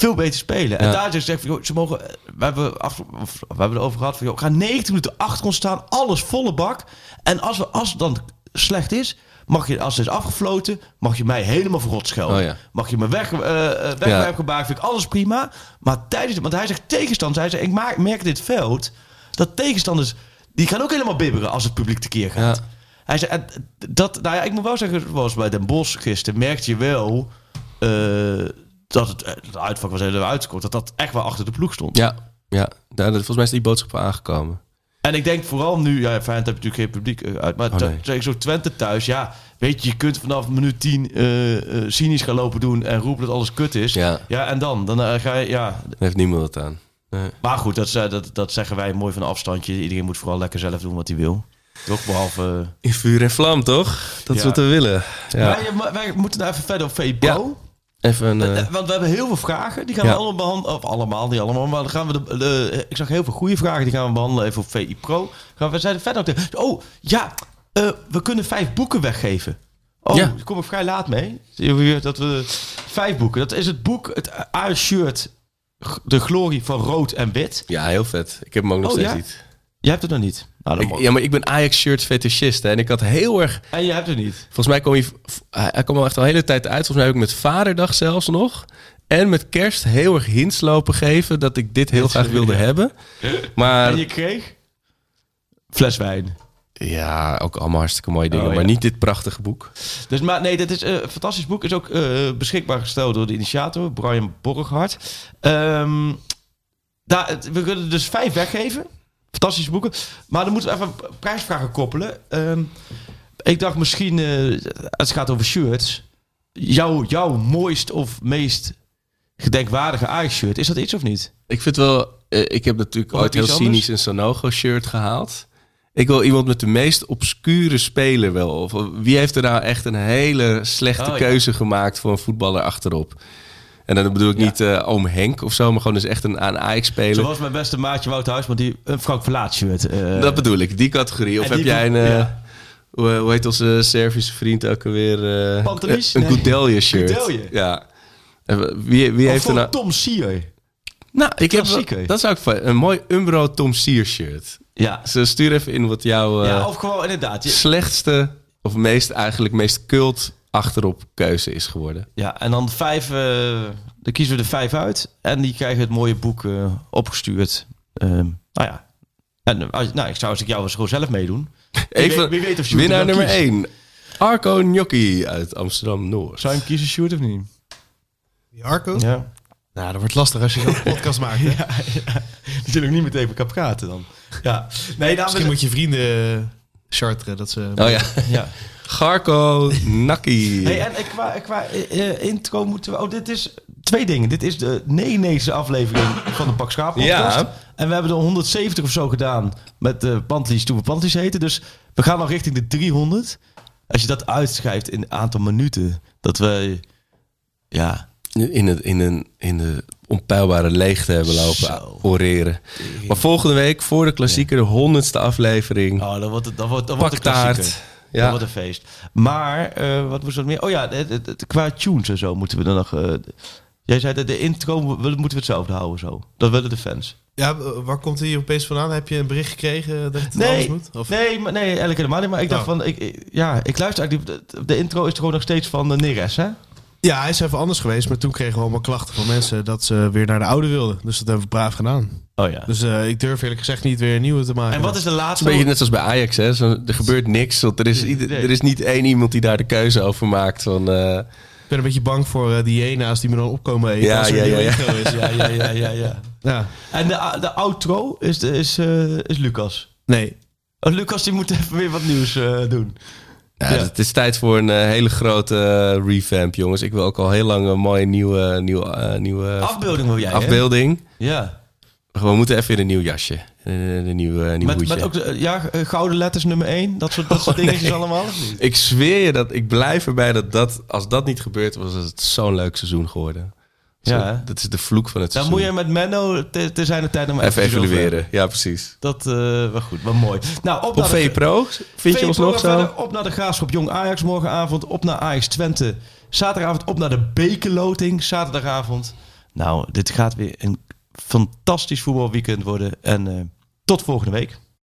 veel beter spelen. En daar zeg ik, joh, ze mogen... We hebben, af, of, we hebben erover gehad van... Joh, ga 90 minuten achter ons staan, alles volle bak. En als, we, als het dan slecht is... Mag je, als het is afgefloten, mag je mij helemaal verrot schelden. Oh ja. Mag je me weg, eh eh, wegwerpgebaar, vind ik alles prima. Maar tijdens, want hij zegt tegenstander, hij zegt, ik maak, merk dit veld, dat tegenstanders, die gaan ook helemaal bibberen als het publiek tekeer gaat. Ja. Hij en dat, nou ja, ik moet wel zeggen, zoals bij Den Bosch gisteren, merkte je wel eh, dat het, eh, de uitvak was helemaal uitgescoord, dat dat echt wel achter de ploeg stond. Ja, ja. Daar, volgens mij is die boodschap aangekomen. En ik denk vooral nu, ja, Feyenoord heb je natuurlijk geen publiek eh, uit, maar Oh, nee. zo Twente thuis, ja, weet je, je kunt vanaf minuut 10 eh eh, cynisch gaan lopen doen en roepen dat alles kut is. Ja. Ja, en dan? Dan ga je, ja. Daar heeft niemand het aan. Nee. Maar goed, dat, dat, dat zeggen wij mooi van een afstandje. Iedereen moet vooral lekker zelf doen wat hij wil. Toch, behalve... In vuur en vlam, toch? Dat is Ja. wat we willen. Ja. Wij, moeten nou even verder op VPO. Even een... eh, Eh, Want we hebben heel veel vragen. Die gaan Ja. we allemaal behandelen. Of allemaal, niet allemaal. Maar dan gaan we de, de- ik zag heel veel goede vragen. Die gaan we behandelen even op VI Pro. Gaan we zijn verder op de, Oh, ja. eh, we kunnen vijf boeken weggeven. Oh, Ja. daar kom ik vrij laat mee. Dat we vijf boeken. Dat is het boek, het Ajax shirt. De glorie van rood en wit. ja, heel vet. Ik heb hem ook nog Oh, steeds ja? niet. Jij hebt het nog niet. Nou, Ik, ja, maar ik ben Ajax shirt fetischist. Hè, en ik had heel erg... En je hebt het niet. Volgens mij kwam hij... Hij kwam al echt al een hele tijd uit. Volgens mij heb ik met Vaderdag zelfs nog... En met kerst heel erg hints lopen geven... dat ik dit heel graag wilde hebben. [laughs] Maar En je kreeg? Fles wijn. ja, ook allemaal hartstikke mooie dingen. Oh, ja. Maar niet dit prachtige boek. Dus, maar nee, dit is eh, een fantastisch boek. Is ook eh, beschikbaar gesteld door de initiator, Brian Borghardt. Ehm, daar, we kunnen dus vijf weggeven. Fantastische boeken. Maar dan moeten we even prijsvragen koppelen. Ehm, ik dacht misschien, eh, het gaat over shirts... Jouw, jouw mooist of meest gedenkwaardige Ajax-shirt. Is dat iets of niet? Ik vind wel... eh, ik heb natuurlijk ooit heel cynisch een Sanogo shirt gehaald. Ik wil iemand met de meest obscure speler wel. Of wie heeft er nou echt een hele slechte Oh, ja. keuze gemaakt voor een voetballer achterop? En dan bedoel ik Ja. niet eh, oom Henk of zo, maar gewoon dus echt een aan Ajax speler. Zoals mijn beste maatje Wout Huisman, die een Frank Verlaat shirt. eh, dat bedoel ik, die categorie. Of heb jij een... eh, ja. hoe, hoe heet onze Servische vriend ook alweer? eh, Pantelis? Een Nee. Shirt. Goudelje? Ja. Wie, wie Of heeft er nou... Tom Sier. Nou, ik heb dat zou ik fijn- een mooi Umbro Tom Sier shirt. Ja. Dus stuur even in wat jouw eh, ja, of gewoon inderdaad. je- slechtste of meest eigenlijk meest cult achterop keuze is geworden. Ja, en dan vijf, eh, dan kiezen we er vijf uit. En die krijgen het mooie boek eh, opgestuurd. Ehm, nou ja. En, eh, als, nou, ik zou als ik jou eens gewoon zelf meedoen. [laughs] Wie Even weet- wie weet of Sjoerd winnaar er nummer kiest. 1. Arco Gnocchi uit Amsterdam-Noord. Zou je hem kiezen, Sjoerd, of niet? Die Arco? Ja. Nou, dat wordt lastig als je zo'n [laughs] podcast maakt. Hè? Ja, ja. [laughs] Je nog niet met even kan praten dan. Ja. Nee, dames Misschien moet je vrienden charteren. Dat ze... Oh ja. Ja. Garco Nakki. Hey, en qua, qua eh, intro moeten we... Oh, dit is twee dingen. Dit is de 99e aflevering van de Pak Schaap podcast. Ja. En we hebben er 170 of zo gedaan met de Pantlies toen we Pantlies heten. Dus we gaan al richting de 300. Als je dat uitschrijft in een aantal minuten, dat we... Ja, in, het, in, een, in de onpeilbare leegte hebben lopen Zo. oreren. Maar volgende week, voor de klassieker, de honderdste aflevering. oh, dat wordt, het- dat wordt, dat wordt een Paktaart. klassieker. Ja. Dat wordt een feest. Maar, eh, wat moest er meer? Oh ja, het- het- het- qua tunes en zo moeten we dan nog... eh, jij zei dat de intro we- moeten we hetzelfde houden zo. Dat willen de fans. Ja, waar komt hij opeens vandaan? Heb je een bericht gekregen dat het anders Nee, moet? Of? nee, maar, nee, eigenlijk helemaal niet. Maar ik dacht Oh. van, ik, ik- ja, ik luister eigenlijk... De, de intro is gewoon nog steeds van uh, Neres, hè? Ja, hij is even anders geweest. Maar toen kregen we allemaal klachten van mensen dat ze weer naar de oude wilden. Dus dat hebben we braaf gedaan. Oh ja. Dus eh, ik durf eerlijk gezegd niet weer een nieuwe te maken. En wat is de laatste? een beetje net zoals bij Ajax. Hè? Zo, er gebeurt niks. Want er is, er is niet één iemand die daar de keuze over maakt. Van, eh, Ik ben een beetje bang voor eh, die hyena's die me dan opkomen eten. Ja, als er ja, ja, ja. is. Ja, ja, ja, ja, ja. Ja. En de, de outro is, de- is, eh, is Lucas. Nee. Oh, Lucas die moet even weer wat nieuws eh, doen. Ja, Ja. Het is tijd voor een eh, hele grote eh, revamp, jongens. Ik wil ook al heel lang een mooie nieuwe, nieuwe, eh, nieuwe Afbeelding wil jij, hè? afbeelding. Ja. We moeten even in een nieuw jasje. Een, een nieuw, nieuw Met, hoedje. met ook ja, gouden letters nummer 1. Dat soort, dat soort [laughs] Oh, dingetjes nee. allemaal. Ik zweer je dat ik blijf erbij dat, dat als dat niet gebeurt, was het zo'n leuk seizoen geworden. Ja, dat is de vloek van het Dan seizoen. moet je met Menno te, te zijn de tijd om even over evalueren. Ja, precies. Dat eh wel goed, wel mooi. Nou, op, Op naar de- Pro, vind je ons nog zo? Op naar de Graafschap Jong Ajax morgenavond. Op naar Ajax Twente. Zaterdagavond op naar de Bekerloting. Zaterdagavond. Nou, dit gaat weer een fantastisch voetbalweekend worden. En eh, tot volgende week.